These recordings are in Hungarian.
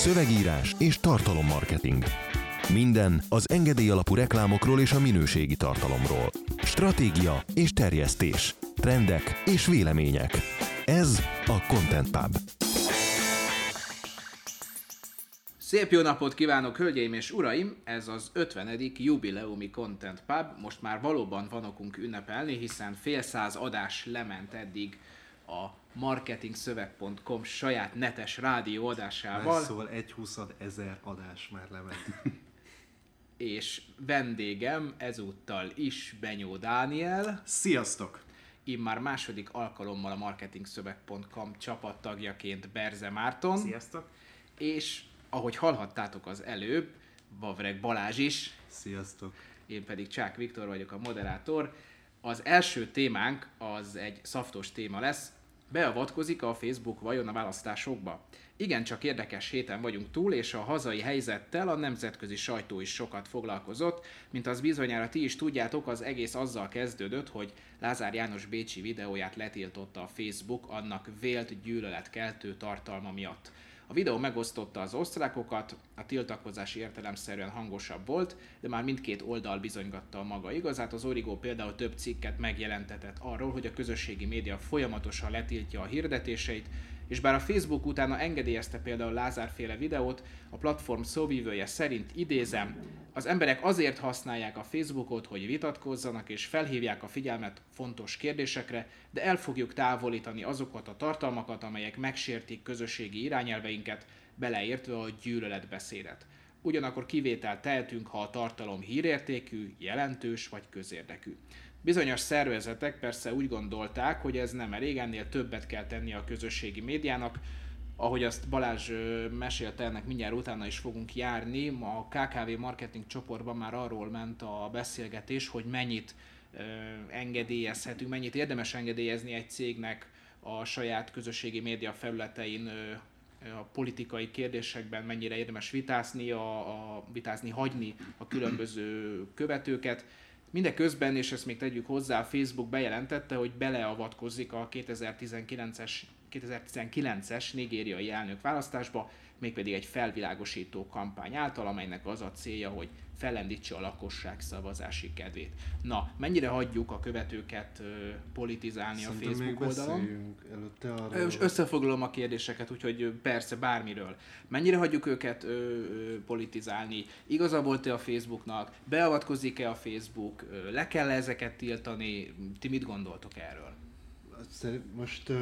szövegírás és tartalommarketing. Minden az engedély alapú reklámokról és a minőségi tartalomról. Stratégia és terjesztés. Trendek és vélemények. Ez a Content Pub. Szép jó napot kívánok, hölgyeim és uraim! Ez az 50. jubileumi Content Pub. Most már valóban van okunk ünnepelni, hiszen fél száz adás lement eddig a marketingszöveg.com saját netes rádió adásával. Szóval egy huszad ezer adás már lement. és vendégem ezúttal is Benyó Dániel. Sziasztok! Immár második alkalommal a marketingszöveg.com csapattagjaként Berze Márton. Sziasztok! És ahogy hallhattátok az előbb, Vavreg Balázs is. Sziasztok! Én pedig Csák Viktor vagyok a moderátor. Az első témánk az egy szaftos téma lesz. Beavatkozik a Facebook vajon a választásokba? Igen, csak érdekes héten vagyunk túl, és a hazai helyzettel a nemzetközi sajtó is sokat foglalkozott. Mint az bizonyára ti is tudjátok, az egész azzal kezdődött, hogy Lázár János Bécsi videóját letiltotta a Facebook annak vélt gyűlöletkeltő tartalma miatt. A videó megosztotta az osztrákokat, a tiltakozás értelemszerűen hangosabb volt, de már mindkét oldal bizonygatta a maga igazát. Az Origo például több cikket megjelentetett arról, hogy a közösségi média folyamatosan letiltja a hirdetéseit, és bár a Facebook utána engedélyezte például Lázárféle videót, a platform szóvívője szerint idézem, az emberek azért használják a Facebookot, hogy vitatkozzanak és felhívják a figyelmet fontos kérdésekre, de el fogjuk távolítani azokat a tartalmakat, amelyek megsértik közösségi irányelveinket, beleértve a gyűlöletbeszédet. Ugyanakkor kivételt tehetünk, ha a tartalom hírértékű, jelentős vagy közérdekű. Bizonyos szervezetek persze úgy gondolták, hogy ez nem elég, ennél többet kell tenni a közösségi médiának, ahogy azt Balázs mesélte, ennek mindjárt utána is fogunk járni, a KKV marketing csoportban már arról ment a beszélgetés, hogy mennyit engedélyezhetünk, mennyit érdemes engedélyezni egy cégnek a saját közösségi média felületein a politikai kérdésekben mennyire érdemes vitázni, a, a vitázni, hagyni a különböző követőket. Mindeközben, és ezt még tegyük hozzá, Facebook bejelentette, hogy beleavatkozik a 2019-es 2019-es nigériai elnök választásba, mégpedig egy felvilágosító kampány által, amelynek az a célja, hogy fellendítse a lakosság szavazási kedvét. Na, mennyire hagyjuk a követőket politizálni Szerintem a Facebook oldalon? előtte arról. Most összefoglalom a kérdéseket, úgyhogy persze bármiről. Mennyire hagyjuk őket ö, ö, politizálni? Igaza volt-e a Facebooknak? Beavatkozik-e a Facebook? Le kell -e ezeket tiltani? Ti mit gondoltok erről? Most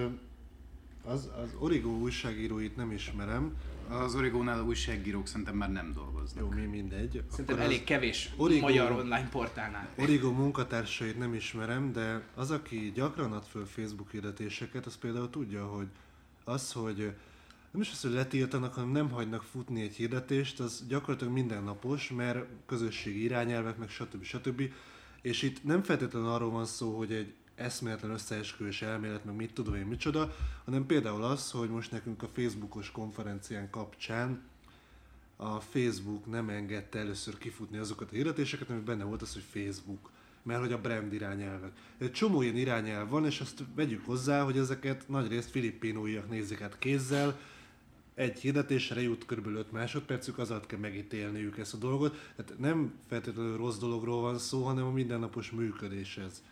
az, az Origo újságíróit nem ismerem. Az Origónál a újságírók szerintem már nem dolgoznak. Jó, mi mindegy. Szerintem Akkor elég kevés Origo- magyar online portálnál. Origo munkatársait nem ismerem, de az, aki gyakran ad föl Facebook hirdetéseket, az például tudja, hogy az, hogy nem is az, hogy letiltanak, hanem nem hagynak futni egy hirdetést, az gyakorlatilag mindennapos, mert közösségi irányelvek, meg stb. stb. És itt nem feltétlenül arról van szó, hogy egy eszméletlen összeesküvés elmélet, meg mit tudom én micsoda, hanem például az, hogy most nekünk a Facebookos konferencián kapcsán a Facebook nem engedte először kifutni azokat a hirdetéseket, ami benne volt az, hogy Facebook mert hogy a brand irányelvek. Egy csomó ilyen irányelv van, és azt vegyük hozzá, hogy ezeket nagyrészt filippinóiak nézik át kézzel, egy hirdetésre jut kb. 5 másodpercük, az alatt kell megítélniük ezt a dolgot. Tehát nem feltétlenül rossz dologról van szó, hanem a mindennapos működéshez.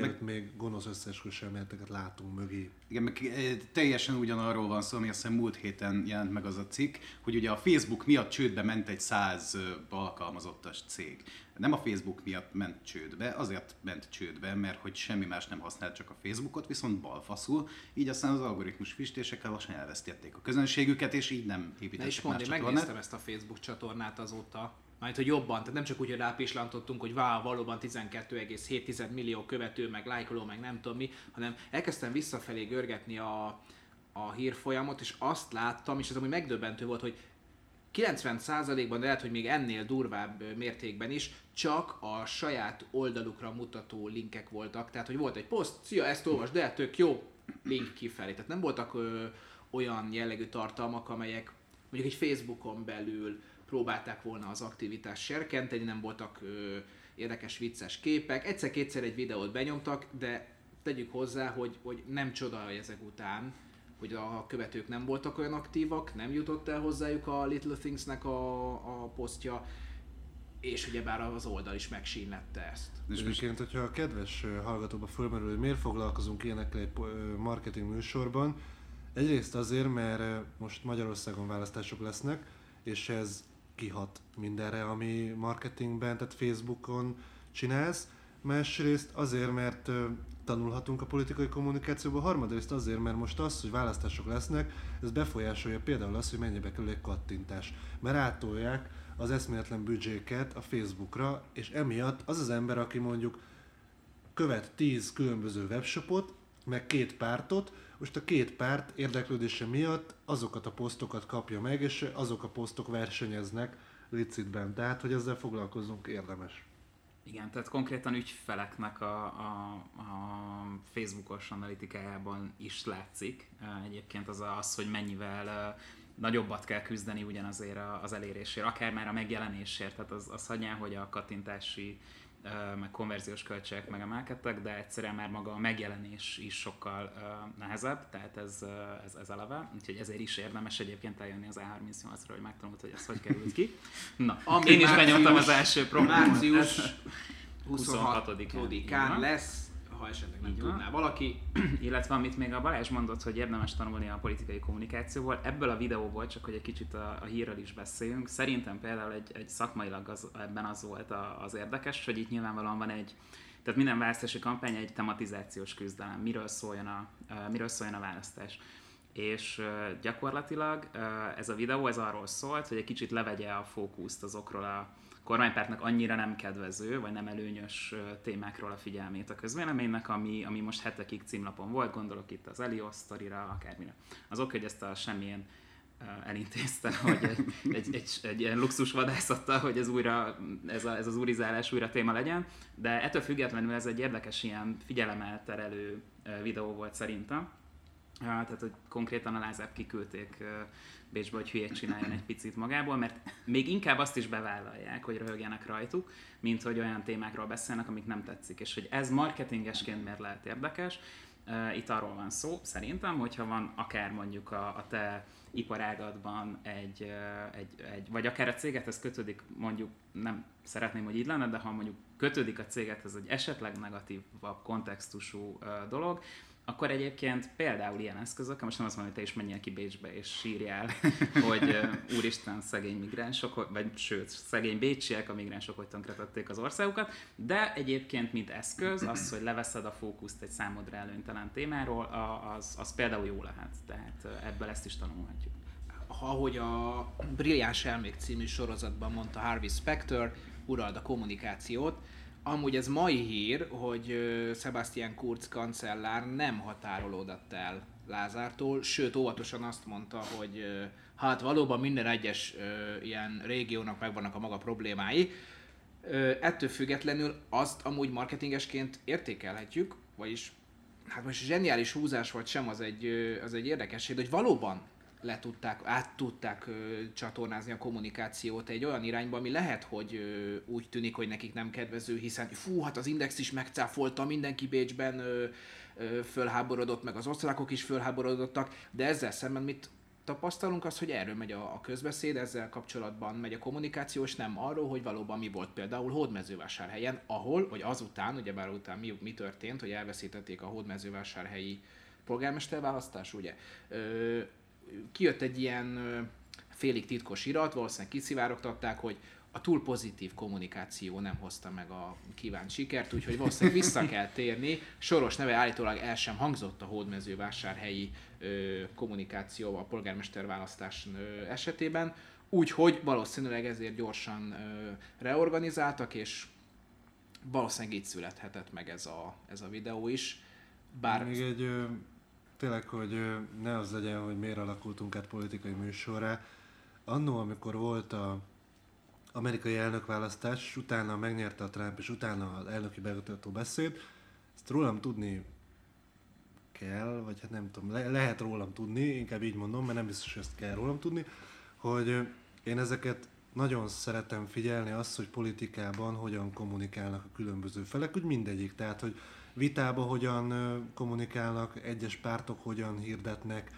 Mielőtt még gonosz összeesküvés elméleteket látunk mögé. Igen, meg eh, teljesen ugyanarról van szó, ami azt hiszem múlt héten jelent meg az a cikk, hogy ugye a Facebook miatt csődbe ment egy száz alkalmazottas cég. Nem a Facebook miatt ment csődbe, azért ment csődbe, mert hogy semmi más nem használt, csak a Facebookot, viszont balfaszul, így aztán az algoritmus fistésekkel lassan elvesztették a közönségüket, és így nem Ne is építettek mondd, más én csatornát. megnéztem ezt a Facebook csatornát azóta. Majd, hogy jobban, tehát nem csak úgy, hogy rápislantottunk, hogy vá, valóban 12,7 millió követő, meg lájkoló, meg nem tudom mi, hanem elkezdtem visszafelé görgetni a, a hírfolyamot, és azt láttam, és ez amúgy megdöbbentő volt, hogy 90%-ban, de lehet, hogy még ennél durvább mértékben is, csak a saját oldalukra mutató linkek voltak. Tehát, hogy volt egy poszt, szia, ezt olvasd, de tök jó, link kifelé. Tehát nem voltak ö, olyan jellegű tartalmak, amelyek mondjuk egy Facebookon belül próbálták volna az aktivitást serkenteni, nem voltak ö, érdekes, vicces képek. Egyszer-kétszer egy videót benyomtak, de tegyük hozzá, hogy, hogy nem csoda hogy ezek után, hogy a követők nem voltak olyan aktívak, nem jutott el hozzájuk a Little Things-nek a, a posztja, és ugyebár az oldal is megsínlette ezt. És egyébként, hogyha a kedves hallgatóba fölmerül, hogy miért foglalkozunk ilyenekkel egy marketing műsorban, egyrészt azért, mert most Magyarországon választások lesznek, és ez kihat mindenre, ami marketingben, tehát Facebookon csinálsz. Másrészt azért, mert tanulhatunk a politikai kommunikációból, harmadrészt azért, mert most az, hogy választások lesznek, ez befolyásolja például azt, hogy mennyibe kerül egy kattintás. Mert átolják az eszméletlen büdzséket a Facebookra, és emiatt az az ember, aki mondjuk követ 10 különböző webshopot, meg két pártot, most a két párt érdeklődése miatt azokat a posztokat kapja meg, és azok a posztok versenyeznek licitben. Tehát, hogy ezzel foglalkozunk érdemes. Igen, tehát konkrétan ügyfeleknek a, a, a Facebookos analitikájában is látszik egyébként az, az hogy mennyivel nagyobbat kell küzdeni ugyanazért az elérésért, akár már a megjelenésért, tehát az, az hagyján, hogy a kattintási meg konverziós költségek megemelkedtek, de egyszerűen már maga a megjelenés is sokkal nehezebb, tehát ez, ez, ez eleve, úgyhogy ezért is érdemes egyébként eljönni az A38-ra, hogy megtanult, hogy ez hogy került ki. Na, Ami én is benyomtam az első problémát. Március 26-án lesz ha esetleg nem tudná valaki. Illetve amit még a Balázs mondott, hogy érdemes tanulni a politikai kommunikációból, ebből a videóból, csak hogy egy kicsit a, a hírről is beszéljünk, szerintem például egy, egy szakmailag az, ebben az volt a, az érdekes, hogy itt nyilvánvalóan van egy tehát minden választási kampány egy tematizációs küzdelem, miről szóljon a, miről szóljon a választás. És gyakorlatilag ez a videó ez arról szólt, hogy egy kicsit levegye a fókuszt azokról a kormánypártnak annyira nem kedvező, vagy nem előnyös témákról a figyelmét a közvéleménynek, ami, ami most hetekig címlapon volt, gondolok itt az Elios sztorira, akármire. Az ok, hogy ezt a semmilyen elintézte, hogy egy, egy, egy, egy ilyen luxus vadászattal, hogy ez, újra, ez, a, ez az úrizálás újra téma legyen, de ettől függetlenül ez egy érdekes ilyen figyelemelterelő videó volt szerintem. Tehát, hogy konkrétan a Lázár kiküldték Bécsbe, hogy hülyét csináljon egy picit magából, mert még inkább azt is bevállalják, hogy röhögjenek rajtuk, mint hogy olyan témákról beszélnek, amik nem tetszik. És hogy ez marketingesként miért lehet érdekes, itt arról van szó, szerintem, hogyha van akár mondjuk a, a te iparágadban egy, egy, egy, vagy akár a cégethez kötődik, mondjuk nem szeretném, hogy így lenne, de ha mondjuk kötődik a cégethez egy esetleg negatívabb kontextusú dolog, akkor egyébként például ilyen eszközök, most nem azt mondom, hogy te is menjél ki Bécsbe és sírjál, hogy úristen, szegény migránsok, vagy sőt, szegény bécsiek a migránsok, hogy tönkretették az országukat, de egyébként, mint eszköz, az, hogy leveszed a fókuszt egy számodra előnytelen témáról, az, az például jó lehet, tehát ebből ezt is tanulhatjuk. Ahogy a Brilliáns Elmék című sorozatban mondta Harvey Specter, urald a kommunikációt, Amúgy ez mai hír, hogy Sebastian Kurz kancellár nem határolódott el Lázártól, sőt óvatosan azt mondta, hogy hát valóban minden egyes ilyen régiónak megvannak a maga problémái. Ettől függetlenül azt amúgy marketingesként értékelhetjük, vagyis hát most zseniális húzás vagy sem, az egy, az egy érdekesség, hogy valóban le tudták, át tudták ö, csatornázni a kommunikációt egy olyan irányba, ami lehet, hogy ö, úgy tűnik, hogy nekik nem kedvező, hiszen fú, hát az Index is megcáfolta, mindenki Bécsben ö, ö, fölháborodott, meg az osztrákok is fölháborodottak, de ezzel szemben mit tapasztalunk az, hogy erről megy a, a közbeszéd, ezzel kapcsolatban megy a kommunikáció, és nem arról, hogy valóban mi volt például Hódmezővásárhelyen, ahol, vagy azután, ugyebár után mi, mi történt, hogy elveszítették a Hódmezővásárhelyi polgármesterválasztás, ugye? Ö, kijött egy ilyen félig titkos irat, valószínűleg kiszivárogtatták, hogy a túl pozitív kommunikáció nem hozta meg a kívánt sikert, úgyhogy valószínűleg vissza kell térni. Soros neve állítólag el sem hangzott a hódmezővásárhelyi ö, kommunikáció a polgármester választás ö, esetében, úgyhogy valószínűleg ezért gyorsan ö, reorganizáltak, és valószínűleg így születhetett meg ez a, ez a videó is. Bár... Még egy tényleg, hogy ne az legyen, hogy miért alakultunk át politikai műsorra. Annó, amikor volt a amerikai elnökválasztás, utána megnyerte a Trump, és utána az elnöki bemutató beszéd, ezt rólam tudni kell, vagy hát nem tudom, le- lehet rólam tudni, inkább így mondom, mert nem biztos, hogy ezt kell rólam tudni, hogy én ezeket nagyon szeretem figyelni azt, hogy politikában hogyan kommunikálnak a különböző felek, úgy mindegyik, tehát hogy vitába hogyan kommunikálnak, egyes pártok hogyan hirdetnek,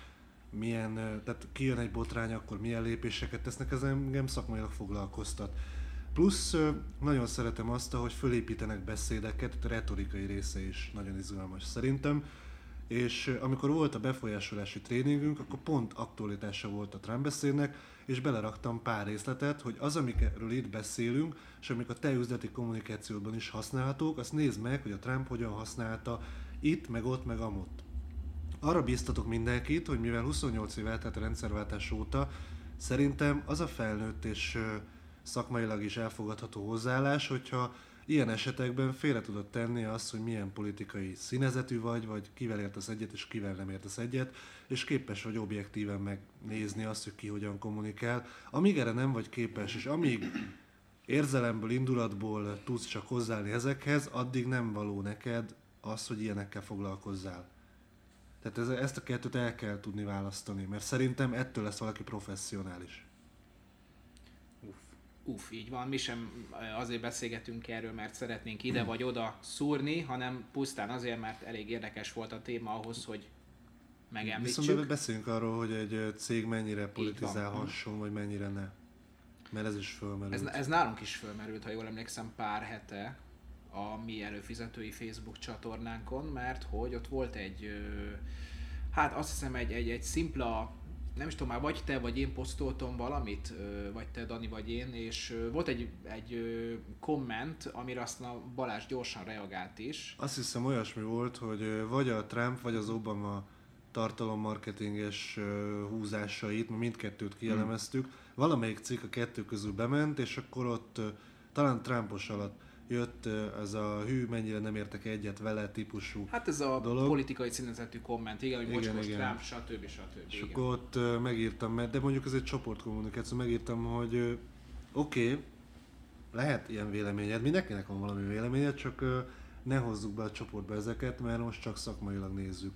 milyen, tehát kijön egy botrány, akkor milyen lépéseket tesznek, ez engem szakmailag foglalkoztat. Plusz nagyon szeretem azt, hogy fölépítenek beszédeket, a retorikai része is nagyon izgalmas szerintem. És amikor volt a befolyásolási tréningünk, akkor pont aktualitása volt a Trump beszédnek, és beleraktam pár részletet, hogy az, amikről itt beszélünk, és amik a te üzleti kommunikációdban is használhatók, azt nézd meg, hogy a Trump hogyan használta itt, meg ott, meg amott. Arra bíztatok mindenkit, hogy mivel 28 év eltelt a rendszerváltás óta, szerintem az a felnőtt és szakmailag is elfogadható hozzáállás, hogyha ilyen esetekben félre tudod tenni azt, hogy milyen politikai színezetű vagy, vagy kivel értesz egyet, és kivel nem értesz egyet, és képes vagy objektíven megnézni azt, hogy ki hogyan kommunikál. Amíg erre nem vagy képes, és amíg érzelemből, indulatból tudsz csak hozzáállni ezekhez, addig nem való neked az, hogy ilyenekkel foglalkozzál. Tehát ez, ezt a kettőt el kell tudni választani, mert szerintem ettől lesz valaki professzionális. Uff, így van, mi sem azért beszélgetünk erről, mert szeretnénk ide vagy oda szúrni, hanem pusztán azért, mert elég érdekes volt a téma ahhoz, hogy megemlítsük. Viszont beszéljünk arról, hogy egy cég mennyire politizálhasson, vagy mennyire ne. Mert ez is fölmerült. Ez, ez nálunk is fölmerült, ha jól emlékszem, pár hete a mi előfizetői Facebook csatornánkon, mert hogy ott volt egy, hát azt hiszem egy, egy, egy szimpla nem is tudom már, vagy te vagy én posztoltam valamit, vagy te Dani vagy én, és volt egy, egy komment, amire aztán a Balázs gyorsan reagált is. Azt hiszem olyasmi volt, hogy vagy a Trump, vagy az Obama tartalommarketinges húzásait, mindkettőt kielemeztük. Hmm. Valamelyik cikk a kettő közül bement, és akkor ott talán Trumpos alatt jött ez a hű, mennyire nem értek egyet vele típusú Hát ez a dolog. politikai színezetű komment, igen, hogy igen, most Trump, stb. stb. És igen. akkor ott megírtam, mert de mondjuk ez egy csoportkommunikáció, megírtam, hogy oké, okay, lehet ilyen véleményed, mindenkinek van valami véleményed, csak ne hozzuk be a csoportba ezeket, mert most csak szakmailag nézzük.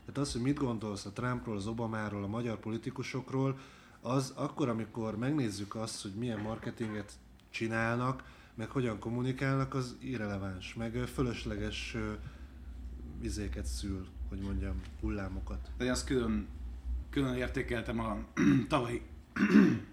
Tehát az, hogy mit gondolsz a Trumpról, az Obamáról, a magyar politikusokról, az akkor, amikor megnézzük azt, hogy milyen marketinget csinálnak, meg hogyan kommunikálnak, az irreleváns, meg fölösleges vizéket szül, hogy mondjam, hullámokat. De azt külön, külön értékeltem a tavalyi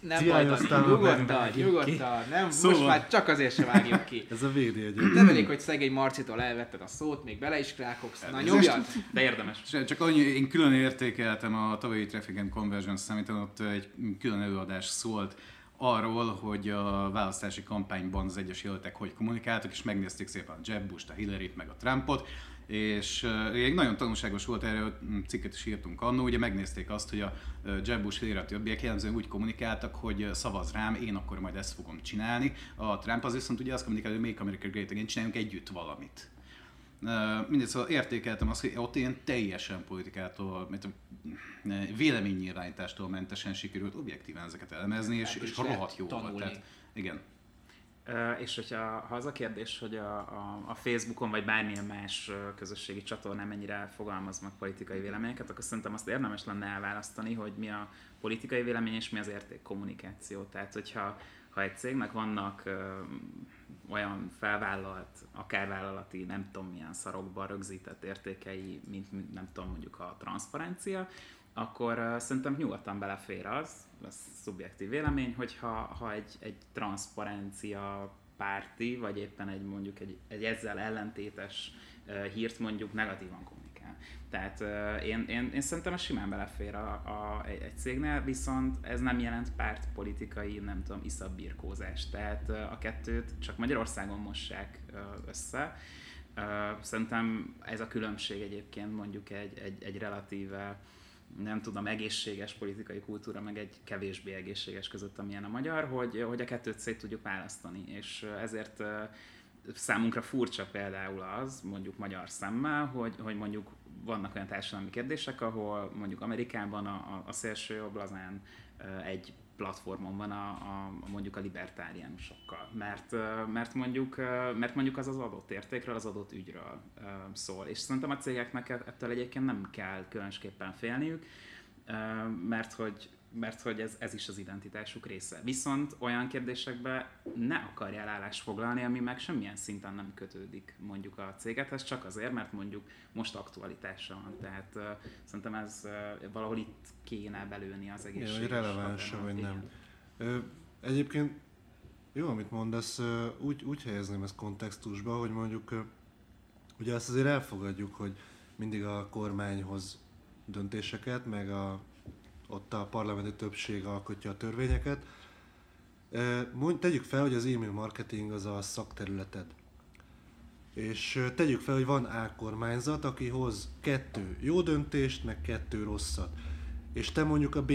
nem baj, nyugodtan, nyugodtan, nem, szóval... most már csak azért se vágjuk ki. Ez a védi egyébként. Nem elég, hogy szegény Marcitól elvetted a szót, még bele is krákogsz. Na nyomjad! De érdemes. Csak annyi, én külön értékeltem a tavalyi Traffic and Conversion Summit-on, ott egy külön előadás szólt arról, hogy a választási kampányban az egyes jelöltek hogy kommunikáltak, és megnézték szépen a Jeb Bush-t, a Hillary-t, meg a Trumpot, és uh, nagyon tanulságos volt erről, cikket is írtunk annó, ugye megnézték azt, hogy a Jeb Bush, Hillary, a többiek jellemzően úgy kommunikáltak, hogy szavaz rám, én akkor majd ezt fogom csinálni. A Trump az viszont ugye azt kommunikál, hogy Make America Great Again, csináljunk együtt valamit. Mindegy, szóval értékeltem azt, hogy ott ilyen teljesen politikától, mert véleménynyilvánítástól mentesen sikerült objektíven ezeket elemezni, és, és, és rohadt jó tanulni. volt. Tehát, igen. És hogyha ha az a kérdés, hogy a, a, a Facebookon vagy bármilyen más közösségi csatornán mennyire fogalmaznak politikai véleményeket, akkor szerintem azt érdemes lenne elválasztani, hogy mi a politikai vélemény és mi az értékkommunikáció. Tehát, hogyha ha egy cégnek vannak uh, olyan felvállalt, akár vállalati, nem tudom milyen szarokban rögzített értékei, mint, mint nem tudom mondjuk a transzparencia, akkor uh, szerintem nyugodtan belefér az, ez szubjektív vélemény, hogyha ha egy, egy transzparencia párti, vagy éppen egy mondjuk egy, egy ezzel ellentétes uh, hírt mondjuk negatívan kommunikál. Tehát uh, én, én, én szerintem ez simán belefér a, a, egy, egy cégnél, viszont ez nem jelent pártpolitikai, nem tudom, iszabbirkózást. Tehát uh, a kettőt csak Magyarországon mossák uh, össze. Uh, szerintem ez a különbség egyébként mondjuk egy, egy, egy relatíve nem tudom, egészséges politikai kultúra, meg egy kevésbé egészséges között, amilyen a magyar, hogy, hogy a kettőt szét tudjuk választani, és ezért számunkra furcsa például az, mondjuk magyar szemmel, hogy, hogy mondjuk vannak olyan társadalmi kérdések, ahol mondjuk Amerikában a, a, a szélső jobb lazán egy platformon van a, a, mondjuk a libertáriánusokkal, mert, mert, mondjuk, mert mondjuk az az adott értékről, az adott ügyről szól. És szerintem a cégeknek ettől egyébként nem kell különösképpen félniük, mert hogy mert hogy ez, ez is az identitásuk része. Viszont olyan kérdésekbe ne akarjál állást foglalni, ami meg semmilyen szinten nem kötődik mondjuk a cégethez, csak azért, mert mondjuk most aktualitása van. Tehát uh, szerintem ez uh, valahol itt kéne belőni az egész. hogy releváns vagy nem. Ö, egyébként jó, amit mondasz, úgy, úgy helyezném ezt kontextusba, hogy mondjuk ugye azt azért elfogadjuk, hogy mindig a kormányhoz döntéseket, meg a ott a parlamenti többség alkotja a törvényeket. Mondj, tegyük fel, hogy az e-mail marketing az a szakterületed. És tegyük fel, hogy van A kormányzat, aki hoz kettő jó döntést, meg kettő rosszat. És te mondjuk a B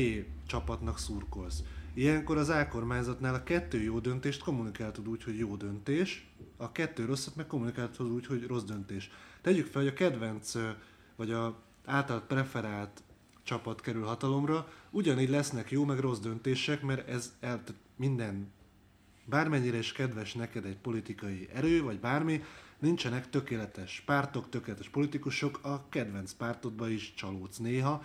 csapatnak szurkolsz. Ilyenkor az A kormányzatnál a kettő jó döntést kommunikáltad úgy, hogy jó döntés, a kettő rosszat meg kommunikáltad úgy, hogy rossz döntés. Tegyük fel, hogy a kedvenc, vagy a által preferált csapat kerül hatalomra, ugyanígy lesznek jó meg rossz döntések, mert ez el, minden, bármennyire is kedves neked egy politikai erő, vagy bármi, nincsenek tökéletes pártok, tökéletes politikusok, a kedvenc pártodba is csalódsz néha,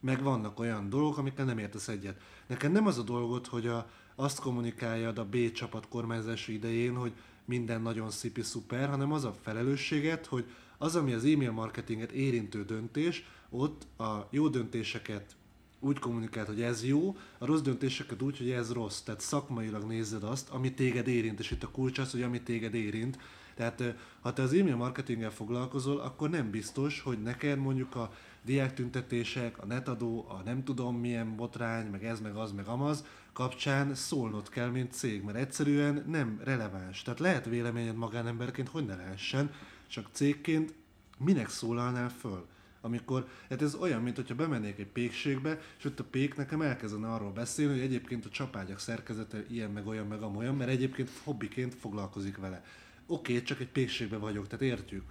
meg vannak olyan dolgok, amikkel nem értesz egyet. Neked nem az a dolgod, hogy a, azt kommunikáljad a B csapat kormányzási idején, hogy minden nagyon szipi szuper, hanem az a felelősséget, hogy az, ami az e-mail marketinget érintő döntés, ott a jó döntéseket úgy kommunikált, hogy ez jó, a rossz döntéseket úgy, hogy ez rossz. Tehát szakmailag nézed azt, ami téged érint, és itt a kulcs az, hogy ami téged érint. Tehát ha te az e-mail marketinggel foglalkozol, akkor nem biztos, hogy neked mondjuk a diáktüntetések, a netadó, a nem tudom milyen botrány, meg ez, meg az, meg amaz kapcsán szólnod kell, mint cég, mert egyszerűen nem releváns. Tehát lehet véleményed magánemberként, hogy ne lehessen, csak cégként minek szólalnál föl? Amikor, hát ez olyan, mint hogyha bemennék egy pékségbe, és ott a pék nekem elkezdene arról beszélni, hogy egyébként a csapágyak szerkezete ilyen, meg olyan, meg amolyan, mert egyébként hobbiként foglalkozik vele. Oké, okay, csak egy pékségbe vagyok, tehát értjük.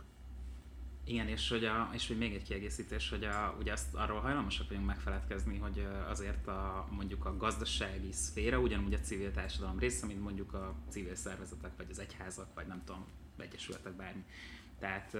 Igen, és hogy, a, és hogy még egy kiegészítés, hogy a, ugye azt arról hajlamosak vagyunk megfeledkezni, hogy azért a, mondjuk a gazdasági szféra ugyanúgy a civil társadalom része, mint mondjuk a civil szervezetek, vagy az egyházak, vagy nem tudom, egyesületek, bármi. Tehát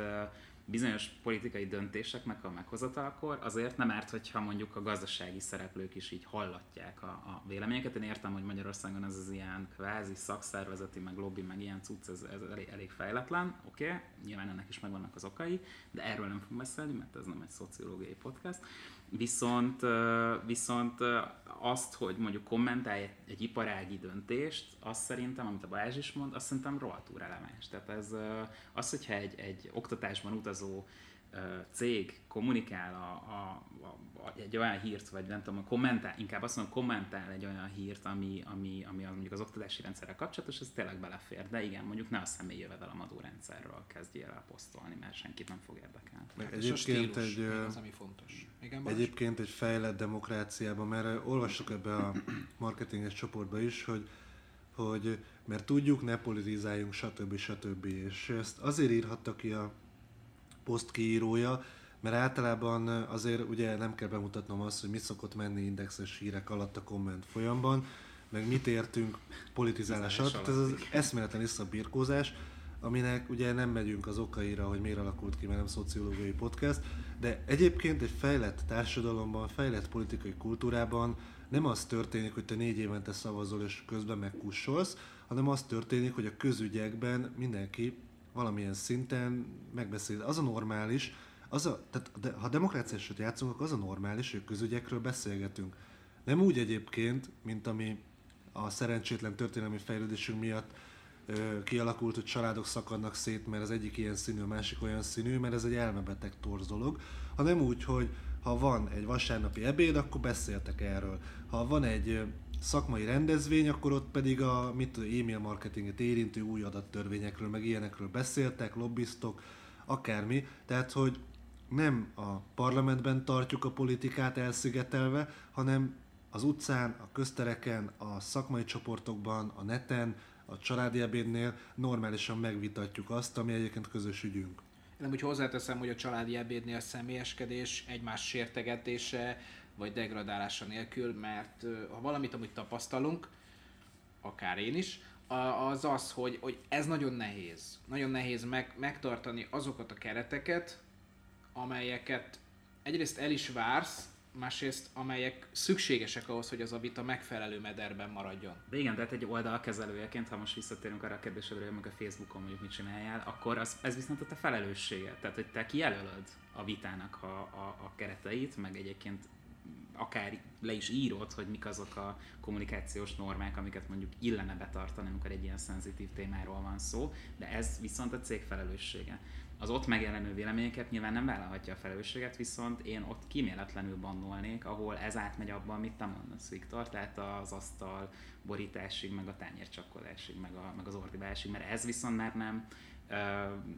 bizonyos politikai döntéseknek a meghozatalakor azért nem árt, hogyha mondjuk a gazdasági szereplők is így hallatják a, a véleményeket. Én értem, hogy Magyarországon ez az ilyen kvázi szakszervezeti, meg lobby, meg ilyen cucc, ez, ez elég, elég fejletlen, oké, okay, nyilván ennek is megvannak az okai, de erről nem fogunk beszélni, mert ez nem egy szociológiai podcast. Viszont, viszont azt, hogy mondjuk kommentálj egy, iparági döntést, azt szerintem, amit a Balázs is mond, azt szerintem rohadtul releváns. Tehát ez az, hogyha egy, egy oktatásban utazó cég kommunikál a, a, a, egy olyan hírt, vagy nem tudom, kommentál, inkább azt mondom, kommentál egy olyan hírt, ami, ami, ami az, mondjuk az oktatási rendszerrel kapcsolatos, ez tényleg belefér. De igen, mondjuk ne a személyi jövedelemadó rendszerről kezdjél el posztolni, mert senkit nem fog érdekelni. Hát egyébként egy, az, ami fontos. Igen, egyébként egy fejlett demokráciában, mert olvassuk ebbe a marketinges csoportba is, hogy hogy mert tudjuk, ne politizáljunk, stb. stb. És ezt azért írhatta ki a poszt kiírója, mert általában azért ugye nem kell bemutatnom azt, hogy mit szokott menni indexes hírek alatt a komment folyamban, meg mit értünk politizálás alatt. Ez az eszméletlen visszabirkózás, aminek ugye nem megyünk az okaira, hogy miért alakult ki, mert nem szociológiai podcast, de egyébként egy fejlett társadalomban, fejlett politikai kultúrában nem az történik, hogy te négy évente szavazol és közben megkussolsz, hanem az történik, hogy a közügyekben mindenki valamilyen szinten megbeszél. Az a normális, az a, tehát de, ha demokráciásot játszunk, akkor az a normális, hogy közügyekről beszélgetünk. Nem úgy egyébként, mint ami a szerencsétlen történelmi fejlődésünk miatt ö, kialakult, hogy családok szakadnak szét, mert az egyik ilyen színű, a másik olyan színű, mert ez egy elmebeteg torz dolog, hanem úgy, hogy ha van egy vasárnapi ebéd, akkor beszéltek erről. Ha van egy szakmai rendezvény, akkor ott pedig a mit, e-mail marketinget érintő új adattörvényekről, meg ilyenekről beszéltek, lobbiztok, akármi. Tehát, hogy nem a parlamentben tartjuk a politikát elszigetelve, hanem az utcán, a köztereken, a szakmai csoportokban, a neten, a családi ebédnél normálisan megvitatjuk azt, ami egyébként közös ügyünk. Én úgy hozzáteszem, hogy a családi ebédnél személyeskedés, egymás sértegetése, vagy degradálása nélkül, mert ha valamit amúgy tapasztalunk, akár én is, az az, hogy, hogy ez nagyon nehéz. Nagyon nehéz meg, megtartani azokat a kereteket, amelyeket egyrészt el is vársz, másrészt amelyek szükségesek ahhoz, hogy az a vita megfelelő mederben maradjon. De igen, tehát egy oldalkezelőjeként, ha most visszatérünk arra a kérdésedre, hogy meg a Facebookon mondjuk mit csináljál, akkor az, ez viszont a te felelősséged. Tehát, hogy te kijelölöd a vitának a, a, a kereteit, meg egyébként akár le is írod, hogy mik azok a kommunikációs normák, amiket mondjuk illene betartani, amikor egy ilyen szenzitív témáról van szó, de ez viszont a cég felelőssége. Az ott megjelenő véleményeket nyilván nem vállalhatja a felelősséget, viszont én ott kíméletlenül bannolnék, ahol ez átmegy abban, amit te mondasz, Viktor, tehát az asztal borításig, meg a tányércsakkolásig, meg, a, meg az ordibásig, mert ez viszont már nem,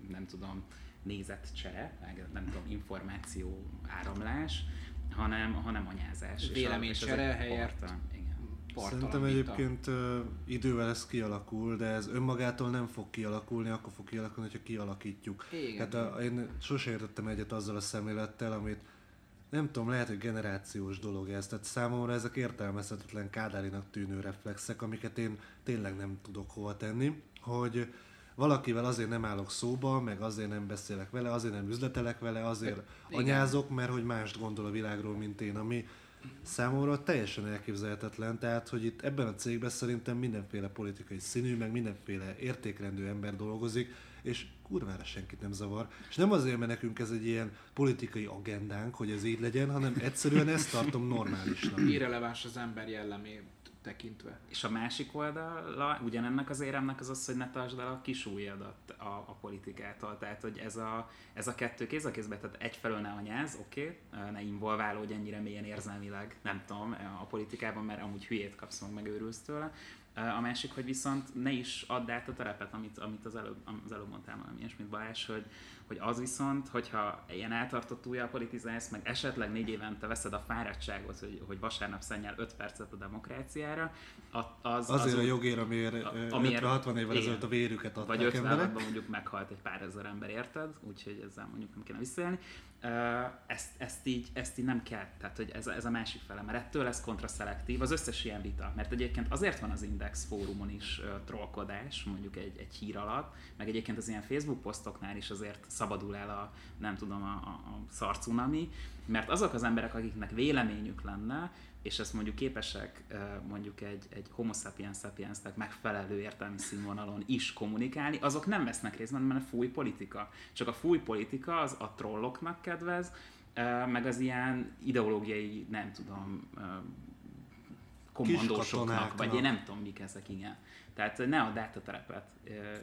nem tudom, nézetcsere, meg nem tudom, információ áramlás, hanem, hanem anyázás. Véleménycsere helyett. Szerintem egyébként uh, idővel ez kialakul, de ez önmagától nem fog kialakulni, akkor fog kialakulni, hogyha kialakítjuk. Igen. Hát a, én sose értettem egyet azzal a szemlélettel, amit nem tudom, lehet, hogy generációs dolog ez. Tehát számomra ezek értelmezhetetlen kádárinak tűnő reflexek, amiket én tényleg nem tudok hova tenni, hogy valakivel azért nem állok szóba, meg azért nem beszélek vele, azért nem üzletelek vele, azért Igen. anyázok, mert hogy mást gondol a világról, mint én, ami számomra teljesen elképzelhetetlen, tehát hogy itt ebben a cégben szerintem mindenféle politikai színű, meg mindenféle értékrendű ember dolgozik, és kurvára senkit nem zavar. És nem azért, mert nekünk ez egy ilyen politikai agendánk, hogy ez így legyen, hanem egyszerűen ezt tartom normálisnak. Irreleváns az ember jellemé tekintve. És a másik oldala ugyanennek az éremnek az az, hogy ne tartsd el a kisúlyadat a, a politikától. Tehát, hogy ez a, ez a kettő kéz a kézbe, tehát egyfelől ne anyáz, oké, okay, ne involválódj ennyire mélyen érzelmileg, nem tudom, a politikában, mert amúgy hülyét kapsz meg, megőrülsz tőle. A másik, hogy viszont ne is add át a terepet, amit, amit az, előbb, az előbb mondtál valami ilyesmit Balázs, hogy, hogy az viszont, hogyha ilyen eltartott újjal politizálsz, meg esetleg négy évente veszed a fáradtságot, hogy, hogy vasárnap szennyel 5 percet a demokráciára, az, Azért az, a jogért, amiért, amiért 60 évvel ezelőtt a vérüket adták Vagy 50 mondjuk meghalt egy pár ezer ember, érted? Úgyhogy ezzel mondjuk nem kéne visszaélni ezt, ezt, így, ezt így nem kell, tehát hogy ez, ez a másik fele, mert ettől lesz kontraszelektív az összes ilyen vita, mert egyébként azért van az Index fórumon is uh, trollkodás, mondjuk egy, egy hír alatt, meg egyébként az ilyen Facebook posztoknál is azért szabadul el a, nem tudom, a, a, a szarcunami, mert azok az emberek, akiknek véleményük lenne, és ezt mondjuk képesek mondjuk egy, egy homo sapiens sapiensnek megfelelő értelmi színvonalon is kommunikálni, azok nem vesznek részt, mert fúj politika. Csak a fúj politika az a trolloknak kedvez, meg az ilyen ideológiai, nem tudom, kommandósoknak, vagy én nem tudom mik ezek, igen. Tehát ne add át a terepet,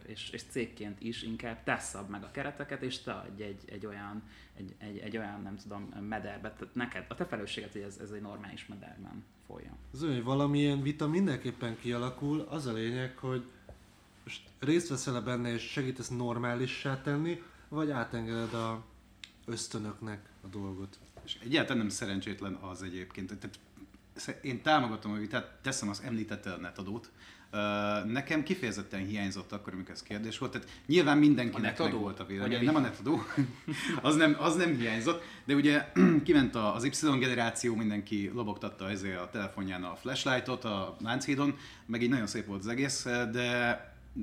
és, és cégként is inkább te szab meg a kereteket, és te adj egy, egy, olyan, egy, egy, egy olyan, nem tudom, mederbe, tehát neked, a te felelősséget, hogy ez, ez egy normális mederben folyjon. Az hogy valamilyen vita mindenképpen kialakul, az a lényeg, hogy most részt veszel benne és segítesz normálissá tenni, vagy átengeded a ösztönöknek a dolgot. És egyáltalán nem szerencsétlen az egyébként. Tehát én támogatom a vitát, teszem az említett netadót, Nekem kifejezetten hiányzott akkor, amikor ez kérdés volt. Tehát nyilván mindenkinek meg volt a vélemény. Nem a netadó, az nem, az nem hiányzott. De ugye kiment az Y generáció, mindenki lobogtatta ezért a telefonján a flashlightot a Lánchídon, meg így nagyon szép volt az egész, de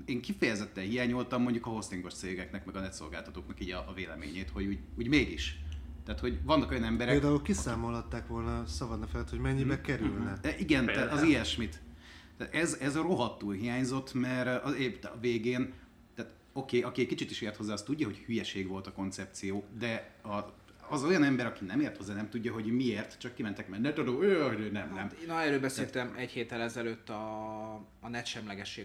én kifejezetten hiányoltam mondjuk a hostingos cégeknek, meg a netszolgáltatóknak így a, a véleményét, hogy úgy, úgy mégis. Tehát, hogy vannak olyan emberek... Például kiszámolhatták volna szabadna fel, hogy mennyibe hmm. kerülne. De igen, tehát az ilyesmit. Ez, ez a rohadtul hiányzott, mert az épp a végén, tehát oké, okay, aki egy kicsit is ért hozzá, az tudja, hogy hülyeség volt a koncepció, de a, az olyan ember, aki nem ért hozzá, nem tudja, hogy miért, csak kimentek, mert ne tudom, nem, nem. Hát, na, erről beszéltem egy héttel ezelőtt a, a net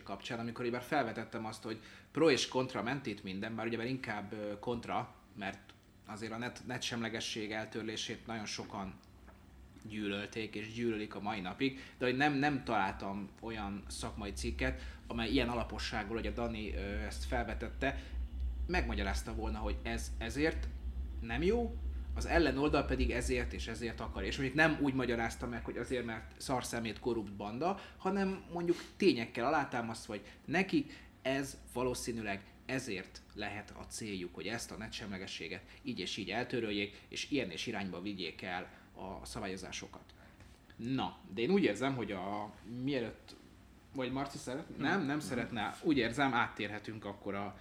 kapcsán, amikor már felvetettem azt, hogy pro és kontra ment itt minden, bár ugye inkább kontra, mert azért a net, net eltörlését nagyon sokan gyűlölték és gyűlölik a mai napig, de hogy nem, nem találtam olyan szakmai cikket, amely ilyen alapossággal, hogy a Dani ezt felvetette, megmagyarázta volna, hogy ez ezért nem jó, az ellenoldal pedig ezért és ezért akar. És mondjuk nem úgy magyarázta meg, hogy azért, mert szarszemét korrupt banda, hanem mondjuk tényekkel alátámasztva, hogy neki ez valószínűleg ezért lehet a céljuk, hogy ezt a netsemlegességet így és így eltöröljék, és ilyen és irányba vigyék el a szabályozásokat. Na, de én úgy érzem, hogy a mielőtt, vagy Marci szeret? Nem, nem szeretne. Úgy érzem, áttérhetünk akkor a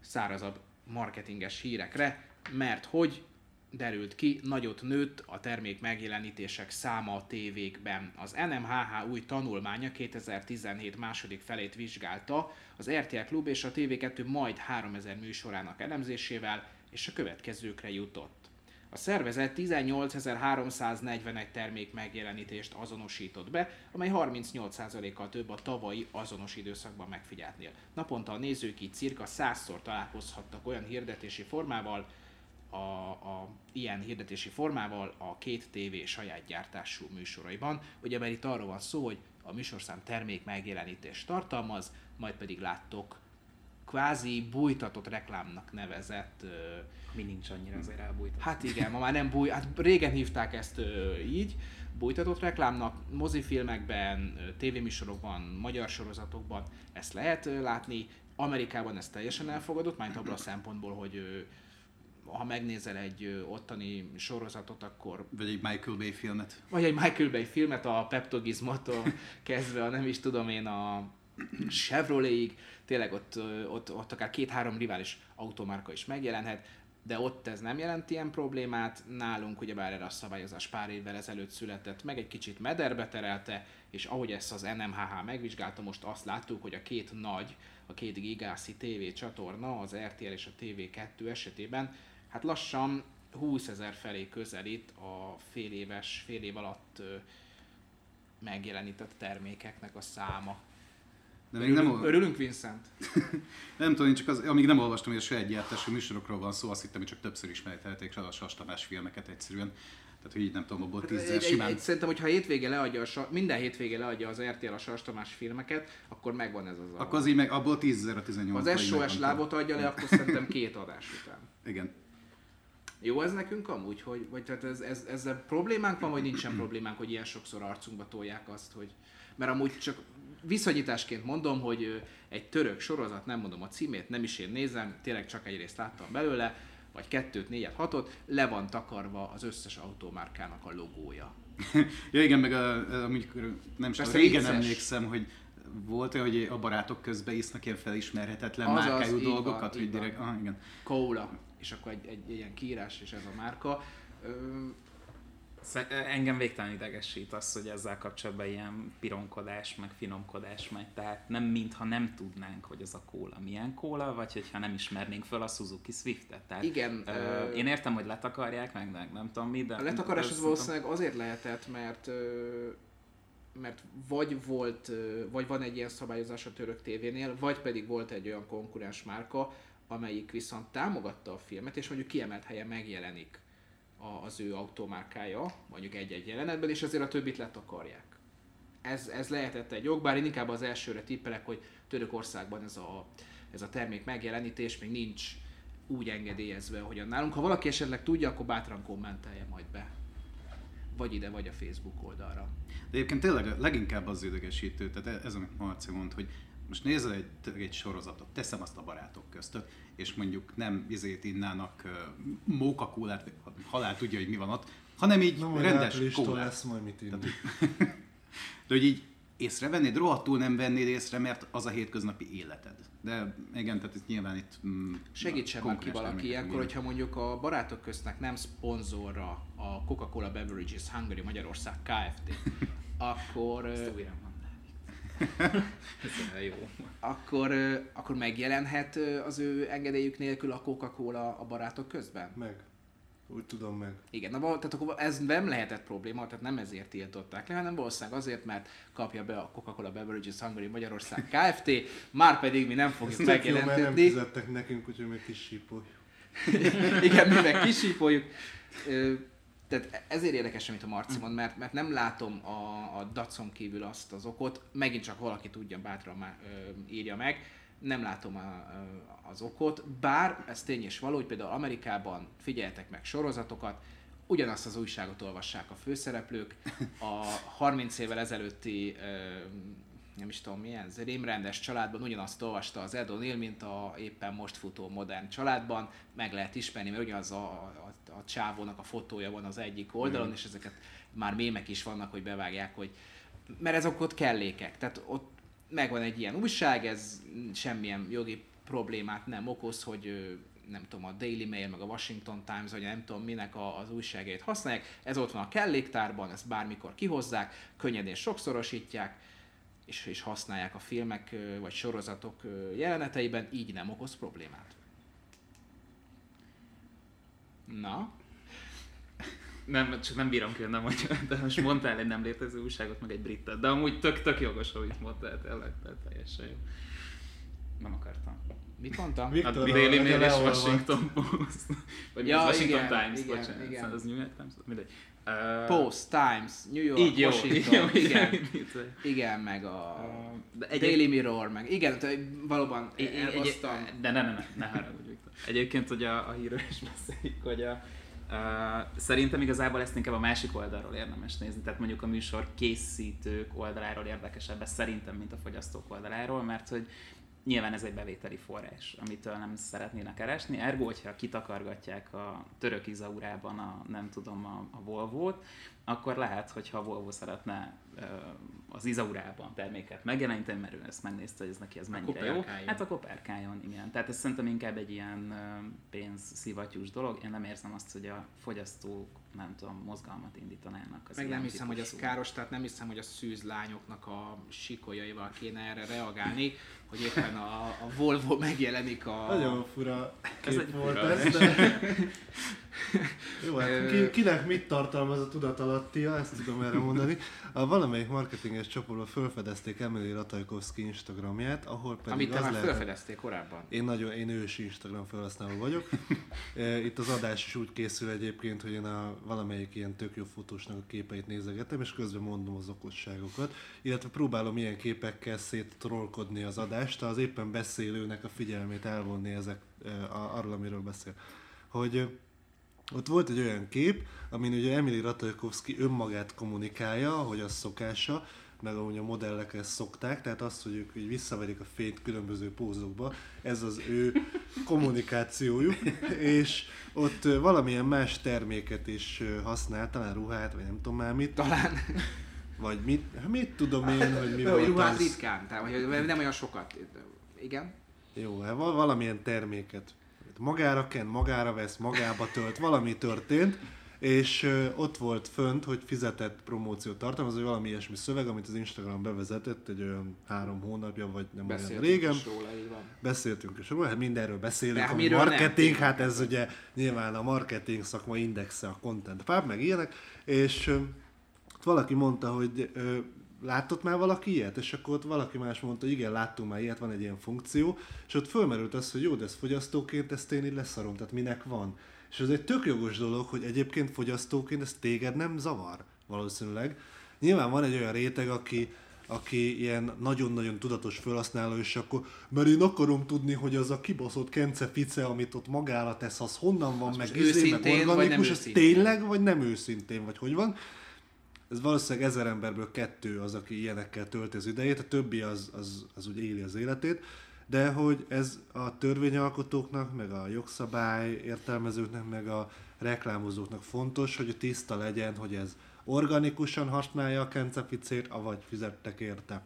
szárazabb marketinges hírekre, mert hogy derült ki, nagyot nőtt a termék megjelenítések száma a tévékben. Az NMHH új tanulmánya 2017 második felét vizsgálta az RTL Klub és a TV2 majd 3000 műsorának elemzésével, és a következőkre jutott. A szervezet 18.341 termék megjelenítést azonosított be, amely 38%-kal több a tavalyi azonos időszakban megfigyeltnél. Naponta a nézők így cirka 100-szor találkozhattak olyan hirdetési formával, a, a ilyen hirdetési formával a két TV saját gyártású műsoraiban. Ugye mert itt arról van szó, hogy a műsorszám termék megjelenítést tartalmaz, majd pedig láttok kvázi bújtatott reklámnak nevezett mi nincs annyira azért elbújtatott. Hát igen, ma már nem búj, hát régen hívták ezt így, bújtatott reklámnak, mozifilmekben, tévéműsorokban, magyar sorozatokban ezt lehet látni. Amerikában ez teljesen elfogadott, majd abban a szempontból, hogy ha megnézel egy ottani sorozatot, akkor... Vagy egy Michael Bay filmet. Vagy egy Michael Bay filmet, a Peptogizmattól kezdve, a nem is tudom én, a Chevroletig, tényleg ott, ott, ott akár két-három rivális automárka is megjelenhet, de ott ez nem jelent ilyen problémát, nálunk ugyebár erre a szabályozás pár évvel ezelőtt született, meg egy kicsit mederbe terelte, és ahogy ezt az NMHH megvizsgálta, most azt láttuk, hogy a két nagy, a két gigászi TV csatorna, az RTL és a TV2 esetében, hát lassan 20 ezer felé közelít a fél éves, fél év alatt megjelenített termékeknek a száma. De még örülünk, nem, örülünk, Vincent? nem tudom, én csak az, amíg nem olvastam, hogy a saját gyártású műsorokról van szó, azt hittem, hogy csak többször ismertelték a Sastamás filmeket egyszerűen. Tehát, hogy így nem tudom, abból tízzel egy, simán. Egy, szerintem, hogyha hétvége leadja a, minden hétvége leadja az RTL a Sas Tamás filmeket, akkor megvan ez az Akkor az így meg, abból 10 a 18 Az SOS lábot adja le, akkor szerintem két adás után. Igen. Jó ez nekünk amúgy, hogy, vagy tehát ez, ez, ezzel problémánk van, vagy nincsen problémánk, hogy ilyen sokszor arcunkba tolják azt, hogy... Mert amúgy csak viszonyításként mondom, hogy egy török sorozat, nem mondom a címét, nem is én nézem, tényleg csak egy részt láttam belőle, vagy kettőt, négyet, hatot, le van takarva az összes automárkának a logója. ja igen, meg a, amikor nem csak régen vicces. emlékszem, hogy volt olyan, hogy a barátok közben isznak ilyen felismerhetetlen az márkájú dolgokat, van, hogy direkt, ah, igen. Cola, és akkor egy, egy, egy ilyen kiírás, és ez a márka. Engem végtelen idegesít az, hogy ezzel kapcsolatban ilyen pironkodás, meg finomkodás megy. Tehát nem mintha nem tudnánk, hogy az a kóla milyen kóla, vagy hogyha nem ismernénk föl a Suzuki Swiftet. Tehát, Igen. Ö, én értem, hogy letakarják, meg, meg nem tudom mi, de... A letakarás az valószínűleg azért lehetett, mert ö, mert vagy volt, vagy van egy ilyen szabályozás a török tévénél, vagy pedig volt egy olyan konkurens márka, amelyik viszont támogatta a filmet, és mondjuk kiemelt helyen megjelenik az ő automárkája, mondjuk egy-egy jelenetben, és azért a többit letakarják. Ez, ez lehetett egy jog, bár én inkább az elsőre tippelek, hogy Törökországban ez a, ez a termék megjelenítés még nincs úgy engedélyezve, hogy nálunk. Ha valaki esetleg tudja, akkor bátran kommentelje majd be. Vagy ide, vagy a Facebook oldalra. De egyébként tényleg leginkább az idegesítő, tehát ez, amit Marci mond, hogy most nézel egy, egy sorozatot, teszem azt a barátok között, és mondjuk nem izét innának uh, mókakólát, halál tudja, hogy mi van ott, hanem így Na, rendes kólát. lesz majd mit inni. De hogy így észrevennéd, rohadtul nem vennéd észre, mert az a hétköznapi életed. De igen, tehát itt nyilván itt... Mm, Segítsen már ki valaki ilyenkor, hogyha mondjuk a barátok köztnek nem szponzorra a Coca-Cola Beverages Hungary Magyarország Kft. akkor... Jó. Akkor, akkor megjelenhet az ő engedélyük nélkül a Coca-Cola a barátok közben? Meg. Úgy tudom meg. Igen, na, tehát akkor ez nem lehetett probléma, tehát nem ezért tiltották le, hanem valószínűleg azért, mert kapja be a Coca-Cola Beverages Hungary Magyarország Kft. Már pedig mi nem fogjuk Ezt megjelentetni. Jó, mert nem fizettek nekünk, úgyhogy meg kisípoljuk. Igen, mi meg kisípoljuk tehát ezért érdekes, amit a Marci mond, mert, mert nem látom a, a dacon kívül azt az okot, megint csak valaki tudja, bátran már, ö, írja meg, nem látom a, az okot, bár ez tény és való, hogy például Amerikában figyeltek meg sorozatokat, ugyanazt az újságot olvassák a főszereplők, a 30 évvel ezelőtti ö, nem is tudom milyen, rémrendes családban ugyanazt olvasta az Ed O'Neill, mint a éppen most futó modern családban, meg lehet ismerni, mert ugyanaz a, a, a csávónak a fotója van az egyik oldalon, mm. és ezeket már mémek is vannak, hogy bevágják, hogy mert ezek ott kellékek, tehát ott megvan egy ilyen újság, ez semmilyen jogi problémát nem okoz, hogy nem tudom, a Daily Mail, meg a Washington Times, vagy nem tudom minek a, az újságait használják. Ez ott van a kelléktárban, ezt bármikor kihozzák, könnyedén sokszorosítják, és, és használják a filmek vagy sorozatok jeleneteiben, így nem okoz problémát. Na? Nem, csak nem bírom ki, nem, hogy de most mondtál egy nem létező újságot, meg egy britet, de amúgy tök, tök jogos, amit mondtál, tényleg, teljesen jó. Nem akartam. Mit mondtam? Viktor, a Daily Mail és Washington Post. Vagy ja, Washington igen, Times, igen, bocsánat. Igen. Az New York Times, mindegy. Uh, Post, Times, New York, így jó, Washington, jó, igen, igen, meg a uh, egy Daily Mirror, meg igen, valóban elhoztam. De ne, ne, ne, ne haragudj, Viktor. Egyébként, hogy a, a hírről is beszéljük, hogy a, Uh, szerintem igazából ezt inkább a másik oldalról érdemes nézni, tehát mondjuk a műsor készítők oldaláról érdekesebb ez szerintem, mint a fogyasztók oldaláról, mert hogy nyilván ez egy bevételi forrás, amitől nem szeretnének keresni. Ergo, hogyha kitakargatják a török izaurában a, nem tudom, a, a Volvo-t, akkor lehet, hogyha a Volvo szeretne az izaurában terméket megjeleníteni, mert ő ezt megnézte, hogy ez neki ez mennyire jó. Hát a koperkáljon, igen. Tehát ez szerintem inkább egy ilyen pénzszivattyús dolog. Én nem érzem azt, hogy a fogyasztók nem tudom, mozgalmat indítanának. Az Meg nem hiszem, hogy az káros, tehát nem hiszem, hogy a szűz lányoknak a sikolyaival kéne erre reagálni, hogy éppen a, a Volvo megjelenik a... Nagyon fura kép ez volt fura. ez, de... Jó, hát ki, kinek mit tartalmaz a tudatalattia, ezt tudom erre mondani. A valamelyik marketinges csoportban felfedezték Emily Ratajkowski Instagramját, ahol pedig Amit te az már lehet, felfedezték korábban. Én nagyon, én ősi Instagram felhasználó vagyok. Itt az adás is úgy készül egyébként, hogy én a valamelyik ilyen tök jó fotósnak a képeit nézegetem, és közben mondom az okosságokat, illetve próbálom ilyen képekkel széttrollkodni az adást, az éppen beszélőnek a figyelmét elvonni ezek, e, arról, amiről beszél. Hogy ott volt egy olyan kép, amin ugye Emily Ratajkowski önmagát kommunikálja, hogy az szokása, meg ahogy a modellek ezt szokták, tehát azt, hogy ők így visszaverik a fényt különböző pózokba, ez az ő kommunikációjuk, és ott valamilyen más terméket is használ, talán ruhát, vagy nem tudom már mit. Talán. Vagy mit, mit tudom én, hogy mi volt ruhát az... ritkán, tehát nem olyan sokat. Igen. Jó, hát valamilyen terméket magára ken, magára vesz, magába tölt, valami történt, és ott volt fönt, hogy fizetett promóciót tartalmaz, vagy valami ilyesmi szöveg, amit az Instagram bevezetett egy olyan három hónapja, vagy nem olyan régen. Is róla, így van. Beszéltünk is róla, hát mindenről beszélünk, a marketing, nem, hát ez ugye nyilván a marketing szakma indexe, a content pub, meg ilyenek, és ott valaki mondta, hogy látott már valaki ilyet? És akkor ott valaki más mondta, hogy igen, láttunk már ilyet, van egy ilyen funkció, és ott fölmerült az, hogy jó, de ez fogyasztóként ezt én így leszarom, tehát minek van? És ez egy tök jogos dolog, hogy egyébként fogyasztóként ez téged nem zavar, valószínűleg. Nyilván van egy olyan réteg, aki, aki ilyen nagyon-nagyon tudatos felhasználó, és akkor, mert én akarom tudni, hogy az a kibaszott kence fice, amit ott magára tesz, az honnan van, az meg izé, meg organikus, ez tényleg, vagy nem őszintén, vagy hogy van ez valószínűleg ezer emberből kettő az, aki ilyenekkel tölti az idejét, a többi az, az, az úgy éli az életét, de hogy ez a törvényalkotóknak, meg a jogszabály értelmezőknek, meg a reklámozóknak fontos, hogy tiszta legyen, hogy ez organikusan használja a kenceficét, avagy fizettek érte.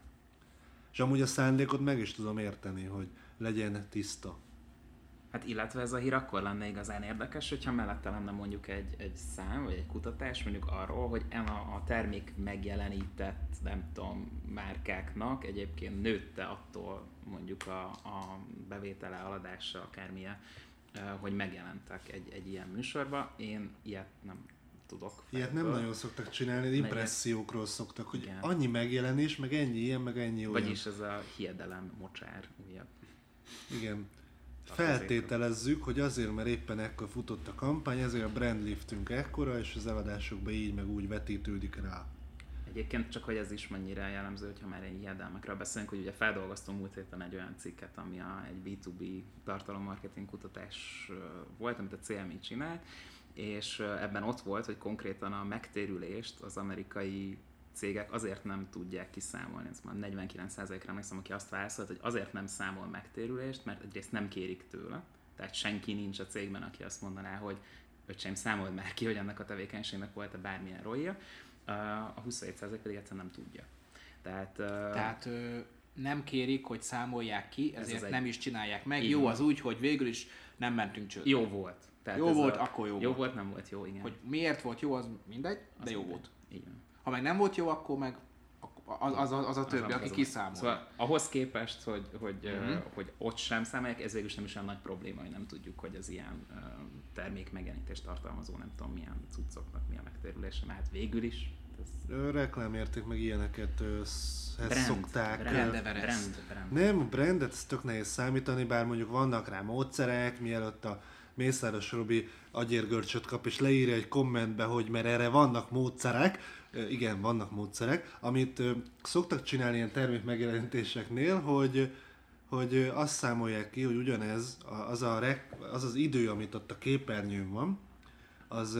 És amúgy a szándékot meg is tudom érteni, hogy legyen tiszta. Hát illetve ez a hír akkor lenne igazán érdekes, hogyha mellette lenne mondjuk egy, egy szám, vagy egy kutatás mondjuk arról, hogy a, a termék megjelenített, nem tudom, márkáknak egyébként nőtte attól mondjuk a, a bevétele, aladása, akármilyen, hogy megjelentek egy, egy ilyen műsorba. Én ilyet nem tudok. Ilyet nem nagyon szoktak csinálni, impressziókról szoktak, hogy Igen. annyi megjelenés, meg ennyi ilyen, meg ennyi olyan. Vagyis ez a hiedelem mocsár újabb. Igen. Feltételezzük, hogy azért, mert éppen ekkor futott a kampány, ezért a brandliftünk ekkora, és az eladásokban így meg úgy vetítődik rá. Egyébként csak, hogy ez is mennyire jellemző, hogyha már egy hiedelmekről beszélünk, hogy ugye feldolgoztunk múlt héten egy olyan cikket, ami a, egy B2B tartalommarketing kutatás volt, amit a CMI csinált, és ebben ott volt, hogy konkrétan a megtérülést az amerikai cégek azért nem tudják kiszámolni, ez már 49%-ra emlékszem, aki azt válaszolt, hogy azért nem számol megtérülést, mert egyrészt nem kérik tőle, tehát senki nincs a cégben, aki azt mondaná, hogy öcsém, számold már ki, hogy ennek a tevékenységnek volt-e bármilyen rolja, a 27% pedig egyszerűen nem tudja. Tehát, Tehát nem kérik, hogy számolják ki, Ez ezért az egy- nem is csinálják meg. Így jó az úgy, hogy végül is nem mentünk csődbe. Jó volt. Tehát Jó ez volt, akkor jó jó volt. volt. nem volt jó, igen. Hogy miért volt jó, az mindegy, de Az jó mindegy. volt. Van. Ha meg nem volt jó, akkor meg az, az, az, az a többi, Az aki kiszámol. Szóval ahhoz képest, hogy, hogy, Mhm. uh, hogy ott sem számolják, ez végül is nem is olyan nagy probléma, hogy nem tudjuk, hogy az ilyen uh, termék megjelenítést tartalmazó, nem tudom milyen cuccoknak mi a megtérülése, mert hát végül is ez Reklámérték meg ilyeneket ezt brand, szokták. brand, Brand brand, brand. Nem, brandet ez tök nehéz számítani, bár mondjuk vannak rá módszerek, mielőtt a Mészáros Robi agyérgörcsöt kap, és leírja egy kommentbe, hogy mert erre vannak módszerek, igen, vannak módszerek, amit szoktak csinálni ilyen termék megjelenítéseknél, hogy hogy azt számolják ki, hogy ugyanez, az, a rek, az az idő, amit ott a képernyőn van, az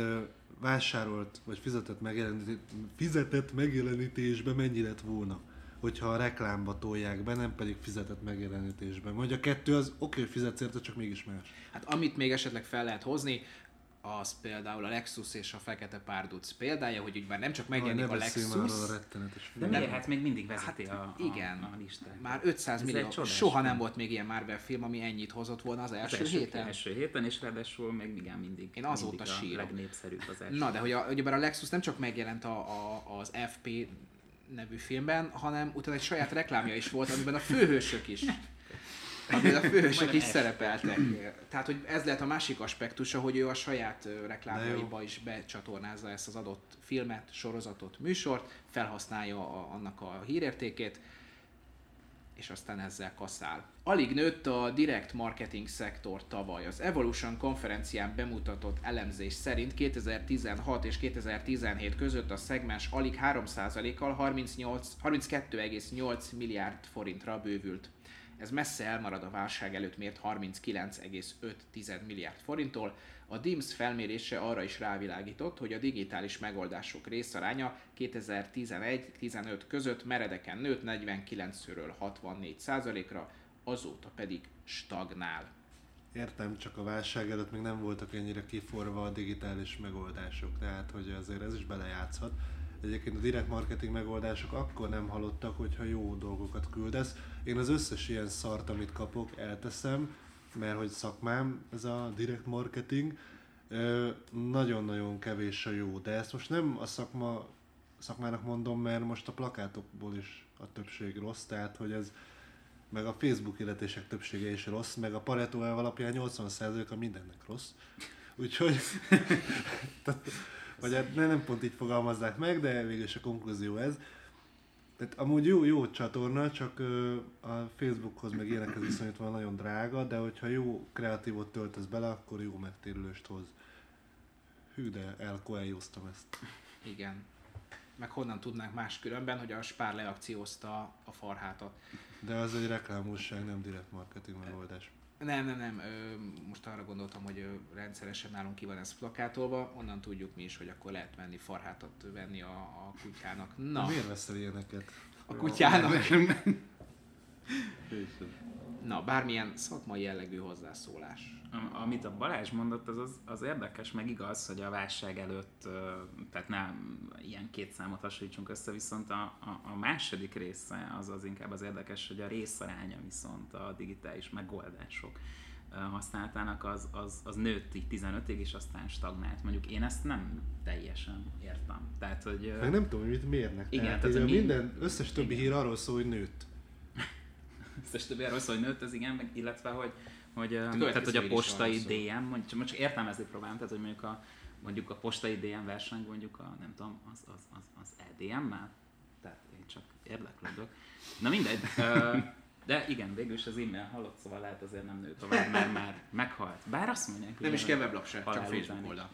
vásárolt vagy fizetett, megjelenítés, fizetett megjelenítésbe mennyi lett volna, hogyha a reklámba tolják be, nem pedig fizetett megjelenítésben. Vagy a kettő az oké, hogy fizetsz érte, csak mégis más. Hát amit még esetleg fel lehet hozni, az például a Lexus és a Fekete Párduc példája, hogy úgy már nem csak megjelenik a már Lexus, arról a rettenetes De miért? Hát még mindig vezeti Hát a, a, igen. a listát. már 500 Ez millió, soha nem volt még ilyen Marvel film, ami ennyit hozott volna az Az első, első héten. Első héten, és ráadásul még igen mindig. Én azóta mindig sírok. a legnépszerűbb az első. Na, de hogy a, ugyebár a Lexus nem csak megjelent a, a, az FP nevű filmben, hanem utána egy saját reklámja is volt, amiben a főhősök is amiben a főhősök is szerepeltek. Tehát, hogy ez lehet a másik aspektusa, hogy ő a saját reklámjaiba is becsatornázza ezt az adott filmet, sorozatot, műsort, felhasználja a, annak a hírértékét, és aztán ezzel kaszál. Alig nőtt a direct marketing szektor tavaly. Az Evolution konferencián bemutatott elemzés szerint 2016 és 2017 között a szegmens alig 3%-kal 38 32,8 milliárd forintra bővült. Ez messze elmarad a válság előtt mért 39,5 milliárd forinttól. A DIMS felmérése arra is rávilágított, hogy a digitális megoldások részaránya 2011-15 között meredeken nőtt 49-ről 64%-ra, azóta pedig stagnál. Értem, csak a válság előtt még nem voltak ennyire kiforva a digitális megoldások, tehát hogy azért ez is belejátszhat. Egyébként a direct marketing megoldások akkor nem halottak, hogyha jó dolgokat küldesz. Én az összes ilyen szart, amit kapok, elteszem, mert hogy szakmám, ez a direct marketing, nagyon-nagyon kevés a jó, de ezt most nem a szakma, szakmának mondom, mert most a plakátokból is a többség rossz, tehát hogy ez meg a Facebook hirdetések többsége is rossz, meg a Pareto alapján 80%-a mindennek rossz. Úgyhogy, vagy hát ne- nem pont így fogalmazzák meg, de végül is a konklúzió ez. Tehát amúgy jó, jó csatorna, csak a Facebookhoz meg ilyenekhez viszonyítva nagyon drága, de hogyha jó kreatívot töltesz bele, akkor jó megtérülést hoz. Hű, de elkoeljoztam ezt. Igen. Meg honnan tudnánk más különben, hogy a Spár leakciózta a farhátat. De az egy reklámúság, nem direkt marketing megoldás. Nem, nem, nem. Ö, most arra gondoltam, hogy ö, rendszeresen nálunk ki van ez plakátolva, onnan tudjuk mi is, hogy akkor lehet menni farhátat venni a, a kutyának. Na. Miért veszel ilyeneket? a kutyának. Na, bármilyen szakmai jellegű hozzászólás. Am- Amit a Balázs mondott, az, az, az érdekes, meg igaz, hogy a válság előtt, tehát nem ilyen két számot hasonlítsunk össze, viszont a, a, a második része az az inkább az érdekes, hogy a részaránya viszont a digitális megoldások ö, használatának az, az, az nőtt így 15-ig, és aztán stagnált. Mondjuk én ezt nem teljesen értem. Tehát, hogy... Meg nem tudom, hogy mit mérnek. Igen, tehát, tehát mi- minden összes többi Igen. hír arról szól, hogy nőtt. Összes többi arról szól, hogy nőtt, ez igen, meg, illetve hogy, hogy, tehát, hogy a postai. DM, mondjuk, csak, csak értelmezni próbálom, tehát hogy mondjuk a, mondjuk a postai DM verseny, mondjuk a, nem tudom, az, az, az, az EDM-mel? Tehát én csak érdeklődök. Na mindegy. De igen, végül is az e-mail halott, szóval lehet azért nem nő tovább, mert már meghalt. Bár azt mondják, Nem is kell weblap se, csak Facebook oldal.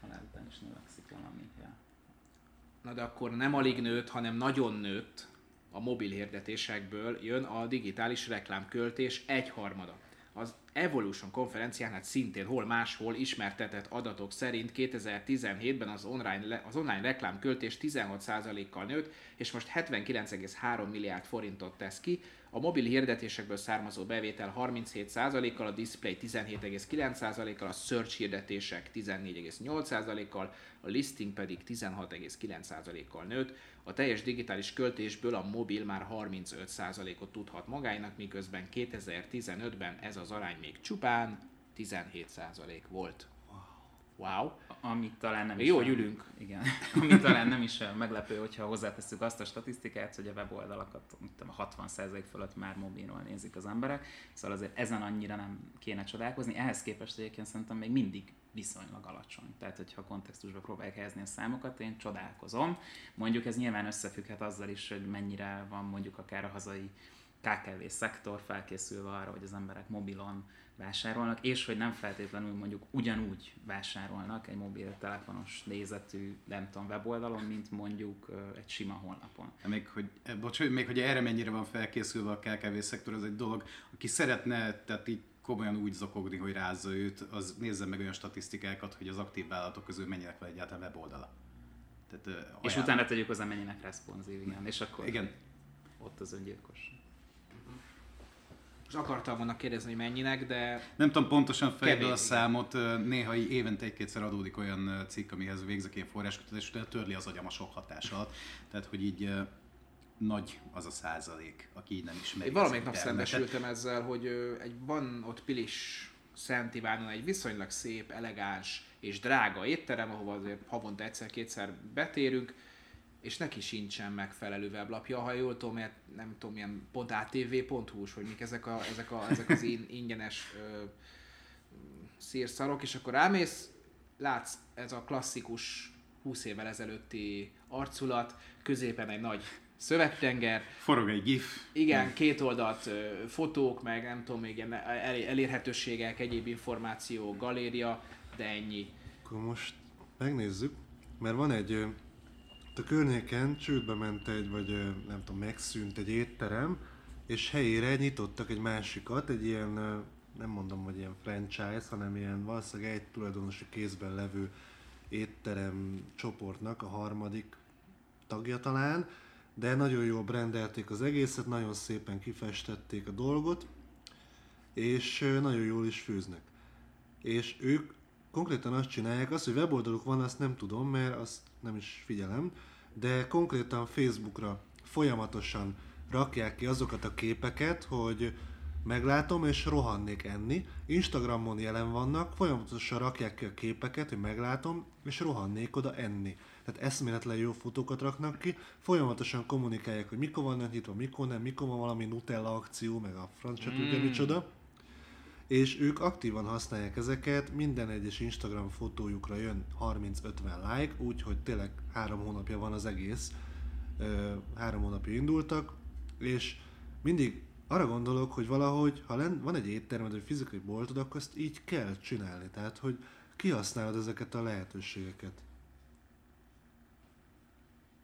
Halál után is növekszik valami. Ja. Na de akkor nem alig nőtt, hanem nagyon nőtt a mobil hirdetésekből jön a digitális reklámköltés egyharmada. Az Evolution konferencián, hát szintén hol máshol ismertetett adatok szerint 2017-ben az online, az online reklámköltés 16%-kal nőtt, és most 79,3 milliárd forintot tesz ki, a mobil hirdetésekből származó bevétel 37%-kal, a display 17,9%-kal, a search hirdetések 14,8%-kal, a listing pedig 16,9%-kal nőtt. A teljes digitális költésből a mobil már 35%-ot tudhat magának, miközben 2015-ben ez az arány még csupán 17% volt. Wow. Amit talán nem Jó, is hogy ülünk. Igen. Amit talán nem is meglepő, hogyha hozzátesszük azt a statisztikát, hogy a weboldalakat tudom, 60% fölött már mobilról nézik az emberek, szóval azért ezen annyira nem kéne csodálkozni. Ehhez képest egyébként szerintem még mindig viszonylag alacsony. Tehát, hogyha kontextusba próbálják helyezni a számokat, én csodálkozom. Mondjuk ez nyilván összefügghet azzal is, hogy mennyire van mondjuk akár a hazai KKV szektor felkészülve arra, hogy az emberek mobilon vásárolnak, és hogy nem feltétlenül mondjuk ugyanúgy vásárolnak egy mobiltelefonos nézetű, nem tudom, weboldalon, mint mondjuk egy sima honlapon. Még hogy, eh, bocs, még hogy erre mennyire van felkészülve a KKV szektor, az egy dolog. Aki szeretne, tehát így komolyan úgy zokogni, hogy rázza őt, az nézze meg olyan statisztikákat, hogy az aktív vállalatok közül mennyinek van egyáltalán weboldala. Tehát, ö, És ajánl- utána tegyük hozzá, mennyinek responsív, igen, és akkor Igen, ott az öngyilkos. Most akartam volna kérdezni, hogy mennyinek, de Nem tudom pontosan fejből a számot, néha évente egy-kétszer adódik olyan cikk, amihez végzek ilyen forráskutatást, utána törli az agyam a sok hatás alatt. Tehát, hogy így nagy az a százalék, aki így nem ismeri. Én valamelyik nap szembesültem ezzel, hogy egy, van ott Pilis Szent Ivánon egy viszonylag szép, elegáns és drága étterem, ahova azért havonta egyszer-kétszer betérünk, és neki sincsen megfelelő weblapja, ha jól tudom, mert nem tudom, milyen .atv.hu, vagy mik ezek, a, ezek, a, ezek az in, ingyenes ö, szírszarok, és akkor rámész, látsz ez a klasszikus 20 évvel ezelőtti arculat, középen egy nagy szövegtenger, Forog egy gif. igen, két oldalt ö, fotók, meg nem tudom, még ilyen el- elérhetőségek, egyéb információ, galéria, de ennyi. Akkor most megnézzük, mert van egy, a környéken csődbe ment egy, vagy nem tudom, megszűnt egy étterem, és helyére nyitottak egy másikat, egy ilyen, nem mondom, hogy ilyen franchise, hanem ilyen valószínűleg egy tulajdonosi kézben levő étterem csoportnak a harmadik tagja talán, de nagyon jól brendelték az egészet, nagyon szépen kifestették a dolgot, és nagyon jól is főznek. És ők konkrétan azt csinálják, azt, hogy weboldaluk van, azt nem tudom, mert azt nem is figyelem, de konkrétan Facebookra folyamatosan rakják ki azokat a képeket, hogy meglátom és rohannék enni. Instagramon jelen vannak, folyamatosan rakják ki a képeket, hogy meglátom és rohannék oda enni. Tehát eszméletlen jó fotókat raknak ki, folyamatosan kommunikálják, hogy mikor vannak nyitva, mikor nem, mikor van valami Nutella akció, meg a francia tudja micsoda és ők aktívan használják ezeket, minden egyes Instagram fotójukra jön 30-50 like, úgyhogy tényleg három hónapja van az egész, három hónapja indultak, és mindig arra gondolok, hogy valahogy, ha len, van egy éttermed, vagy fizikai boltod, akkor ezt így kell csinálni, tehát hogy kihasználod ezeket a lehetőségeket.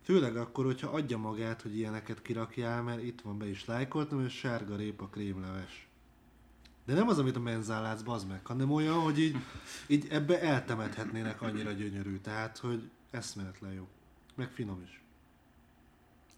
Főleg akkor, hogyha adja magát, hogy ilyeneket kirakjál, mert itt van be is lájkoltam, és sárga répa krémleves. De nem az, amit a menzán látsz, bazd meg, hanem olyan, hogy így, így ebbe eltemethetnének annyira gyönyörű. Tehát, hogy eszméletlen jó. Meg finom is.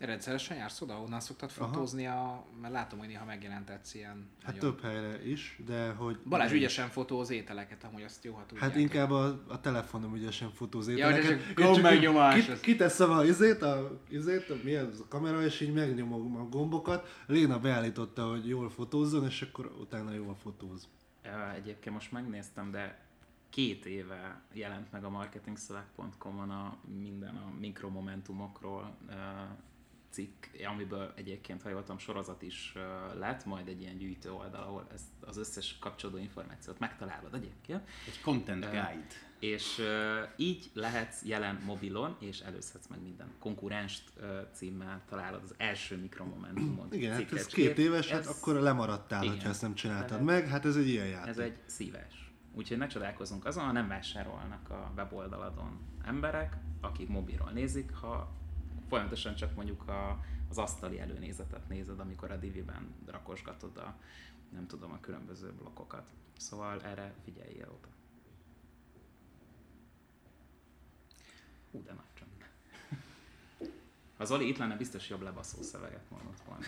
Rendszeresen jársz oda, onnan szoktad fotózni, a, mert látom, hogy néha megjelentetsz ilyen Hát nagyon- több helyre is, de hogy... Balázs ügyesen fotóz ételeket, amúgy azt jó, ha tudják. Hát inkább a, a telefonom ügyesen fotóz Ja, ételeket. gomb csak így megnyomás, kit- Kiteszem a izét, a, izét, a, mi ez a kamera, és így megnyomom a gombokat. Léna beállította, hogy jól fotózzon, és akkor utána jól fotóz. Egyébként most megnéztem, de két éve jelent meg a marketingselect.com-on a minden a mikromomentumokról cikk, amiből egyébként, ha jól sorozat is lett, majd egy ilyen gyűjtő oldal, ahol ezt az összes kapcsolódó információt megtalálod egyébként. Egy content guide. És így lehetsz jelen mobilon, és előzhetsz meg minden konkurenst címmel találod az első mikromomentumon. Igen, hát ez két éves, hát Ez- akkor lemaradtál, igen. ha ezt nem csináltad Lehet. meg. Hát ez egy ilyen játék. Ez egy szíves. Úgyhogy ne csodálkozunk azon, ha nem vásárolnak a weboldaladon emberek, akik mobilról nézik, ha folyamatosan csak mondjuk a, az asztali előnézetet nézed, amikor a diviben rakosgatod a, nem tudom, a különböző blokkokat. Szóval erre figyeljél oda. Hú, de nagy csönd. Ha Zoli itt lenne, biztos jobb lebaszó szöveget mondott volna.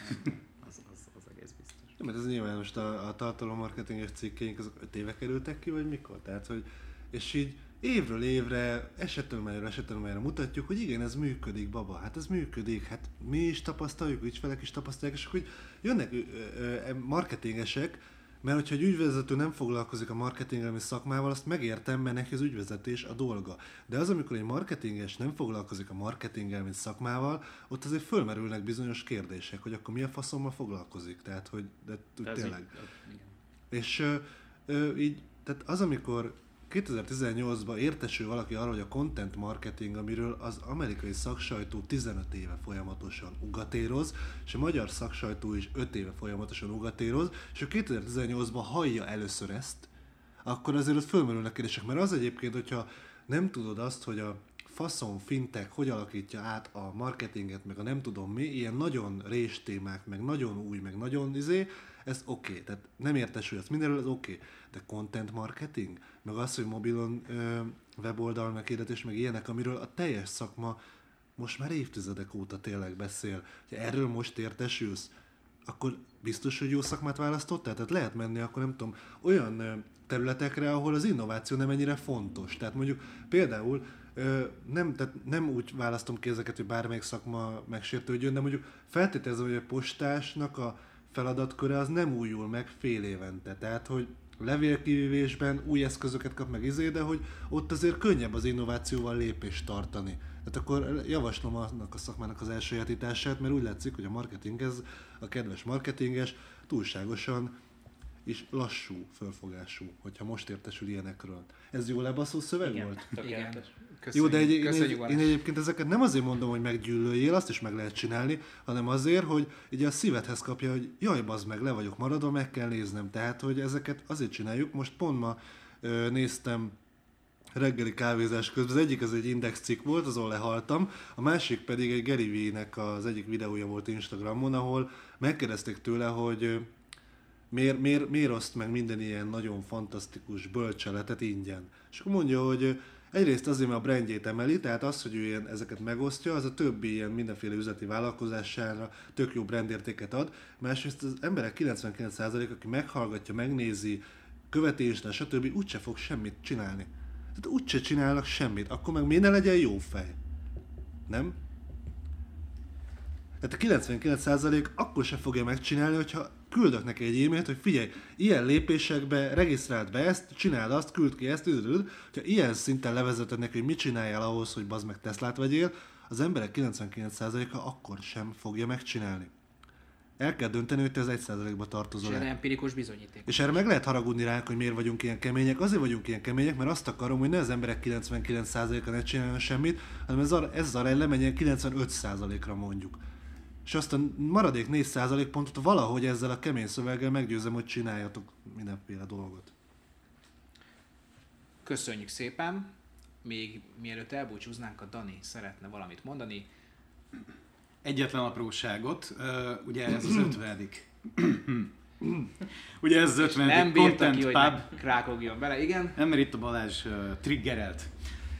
Az, az, az egész biztos. Nem, mert ez nyilván most a, a tartalommarketinges cikkeink azok 5 éve kerültek ki, vagy mikor? Tehát, hogy, és így évről évre, esettanulmányra esettanulmányra mutatjuk, hogy igen, ez működik, baba, hát ez működik, hát mi is tapasztaljuk, ügyfelek is tapasztalják, és hogy jönnek ö, ö, ö, marketingesek, mert hogyha egy ügyvezető nem foglalkozik a marketingelmi szakmával, azt megértem, mert neki az ügyvezetés a dolga. De az, amikor egy marketinges nem foglalkozik a marketingelmi szakmával, ott azért fölmerülnek bizonyos kérdések, hogy akkor mi a faszommal foglalkozik. Tehát, hogy de, De tényleg. így-. És ö, ö, így, tehát az, amikor 2018-ban értesül valaki arról, hogy a content marketing, amiről az amerikai szaksajtó 15 éve folyamatosan ugatéroz, és a magyar szaksajtó is 5 éve folyamatosan ugatéroz, és ő 2018-ban hallja először ezt, akkor azért ott fölmerülnek kérdések. Mert az egyébként, hogyha nem tudod azt, hogy a faszon fintech hogy alakítja át a marketinget, meg a nem tudom mi, ilyen nagyon rés témák, meg nagyon új, meg nagyon izé, ez oké, okay. tehát nem értesül ezt mindenről, ez oké. Okay. De content marketing, meg az, hogy mobilon ö, weboldal meghirdetés, meg ilyenek, amiről a teljes szakma most már évtizedek óta tényleg beszél. Ha erről most értesülsz, akkor biztos, hogy jó szakmát választottál? Tehát lehet menni akkor nem tudom, olyan területekre, ahol az innováció nem ennyire fontos. Tehát mondjuk például nem, tehát nem úgy választom ki ezeket, hogy bármelyik szakma megsértődjön, de mondjuk feltételezem, hogy a postásnak a feladatköre az nem újul meg fél évente. Tehát, hogy levélkivívésben új eszközöket kap meg izé, de hogy ott azért könnyebb az innovációval lépést tartani. Tehát akkor javaslom annak a szakmának az elsajátítását, mert úgy látszik, hogy a marketing ez, a kedves marketinges túlságosan és lassú fölfogású, hogyha most értesül ilyenekről. Ez jó lebaszó szöveg Igen, volt? Igen. tökéletes. Köszönjük, Jó, de egy, én, egy, én egyébként ezeket nem azért mondom, hogy meggyűlöljél, azt is meg lehet csinálni, hanem azért, hogy ugye a szívedhez kapja, hogy jaj, bazd meg, le vagyok maradva, meg kell néznem. Tehát, hogy ezeket azért csináljuk. Most pont ma ö, néztem reggeli kávézás közben. Az egyik az egy index cikk volt, azon lehaltam, a másik pedig egy Gary Vee-nek az egyik videója volt Instagramon, ahol megkérdezték tőle, hogy miért, miért, miért oszt meg minden ilyen nagyon fantasztikus bölcseletet ingyen. És akkor mondja, hogy egyrészt azért, mert a brandjét emeli, tehát az, hogy ő ilyen, ezeket megosztja, az a többi ilyen mindenféle üzleti vállalkozására tök jó brandértéket ad. Másrészt az emberek 99% aki meghallgatja, megnézi, követésre, stb. úgyse fog semmit csinálni. Tehát úgyse csinálnak semmit, akkor meg miért ne legyen jó fej? Nem? Tehát a 99% akkor se fogja megcsinálni, hogyha küldök neki egy e-mailt, hogy figyelj, ilyen lépésekbe regisztráld be ezt, csináld azt, küld ki ezt, üdülöd. hogyha ilyen szinten levezeted neki, hogy mit csináljál ahhoz, hogy bazd meg Teslát vegyél, az emberek 99%-a akkor sem fogja megcsinálni. El kell dönteni, hogy te az 1%-ba És tartozol erre el. empirikus bizonyíték. És erre meg lehet haragudni ránk, hogy miért vagyunk ilyen kemények. Azért vagyunk ilyen kemények, mert azt akarom, hogy ne az emberek 99%-a ne csináljon semmit, hanem ez, a- ez az arány lemenjen 95%-ra mondjuk. És azt a maradék 4% pontot valahogy ezzel a kemény szöveggel meggyőzem, hogy csináljatok mindenféle dolgot. Köszönjük szépen. Még mielőtt elbúcsúznánk, a Dani szeretne valamit mondani. Egyetlen apróságot, ugye ez az ötvedik. ugye ez az bírta Content ki, hogy Pub. ne krákogjon bele. Igen. Nem, mert itt a Balázs uh, triggerelt.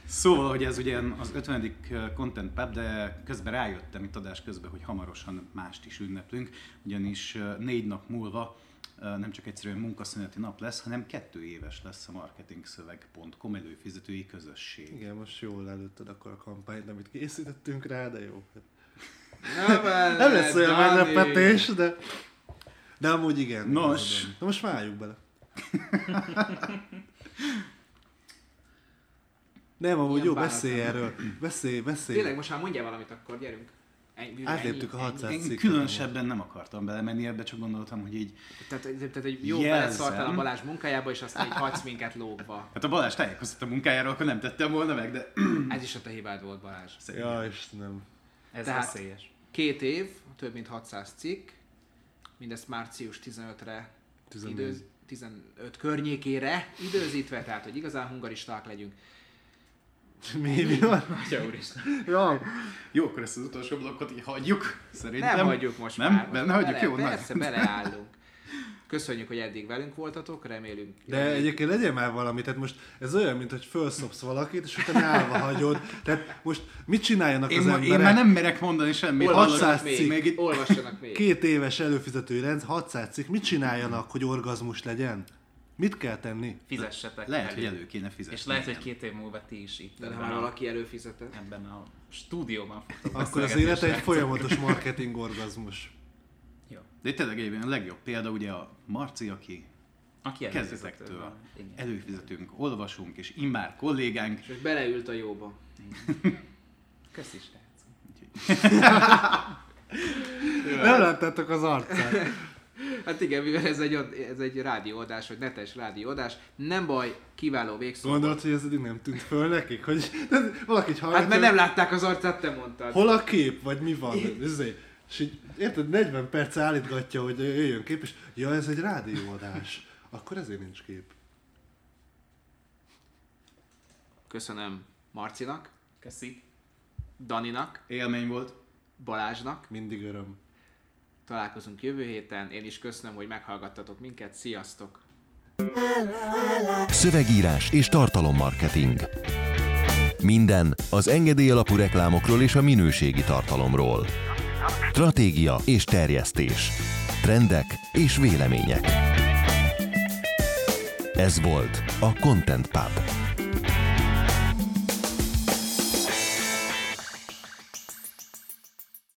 Szóval, hogy ez ugye az 50. Content Pub, de közben rájöttem itt adás közben, hogy hamarosan mást is ünneplünk, ugyanis négy nap múlva nem csak egyszerűen munkaszüneti nap lesz, hanem kettő éves lesz a marketingszöveg.com előfizetői közösség. Igen, most jól előtted akkor a kampányt, amit készítettünk rá, de jó. Hát Na, bele, Nem lesz olyan Dani. meglepetés, de... De amúgy igen. Nos. Na most váljuk bele. Nem, amúgy jó, beszélj erről. Beszélj, beszélj. Tényleg, most már mondjál valamit, akkor gyerünk. Ennyi, Átléptük a ennyi, 600 ennyi. Én különösebben nem akartam belemenni ebbe, csak gondoltam, hogy így Tehát, tehát, hogy jó beleszartál a Balázs munkájába, és aztán így hagysz minket lógva. Hát a Balázs tájékoztat a munkájáról, akkor nem tettem volna meg, de Ez is a te hibád volt, Balázs. Ja, Istenem. Ez Tehát- veszélyes. Két év, több mint 600 cikk, mindezt március 15-re, 14. időz, 15 környékére időzítve, tehát hogy igazán hungaristák legyünk. Mi, mi van? Atya úristen. Ja, jó, akkor ezt az utolsó blokkot így hagyjuk, szerintem. Nem hagyjuk most nem? már. Benne hagyjuk, bele, jó? Persze, beleállunk. Köszönjük, hogy eddig velünk voltatok, remélünk. de egyébként legyen már valami, tehát most ez olyan, mint hogy felszopsz valakit, és utána állva hagyod. Tehát most mit csináljanak Én, az ma, emberek? én már nem merek mondani semmit. Olvassanak 600 még, cikk. Még olvassanak még. Két éves előfizetői rendszer, 600 cikk, mit csináljanak, hogy orgazmus legyen? Mit kell tenni? Fizessetek Lehet, hogy elő. elő kéne fizetni. És lehet, hogy két év múlva ti is itt De ha a, valaki előfizetett. ebben a stúdióban fogtok Akkor az élet egy folyamatos marketing orgazmus. Jó. De itt tényleg egyébként a legjobb példa ugye a Marci, aki Aki kezdetektől előfizetünk, olvasunk, és immár kollégánk, És beleült a jóba. Köszi, srác. Nem láttátok az arcát. Hát igen, mivel ez egy, ez egy rádióadás, vagy netes rádióadás, nem baj, kiváló végszó. Gondolod, hogy ez eddig nem tűnt föl nekik? Hogy valaki hallgatja, Hát mert nem látták az arcát, te mondtad. Hol a kép, vagy mi van? Ezért. És így, érted, 40 perc állítgatja, hogy jöjjön kép, és ja, ez egy rádióadás. Akkor ezért nincs kép. Köszönöm Marcinak, Köszi. Daninak, élmény volt. Balázsnak. Mindig öröm. Találkozunk jövő héten. Én is köszönöm, hogy meghallgattatok minket. Sziasztok! Szövegírás és tartalommarketing. Minden az engedély alapú reklámokról és a minőségi tartalomról. Stratégia és terjesztés. Trendek és vélemények. Ez volt a Content Pub.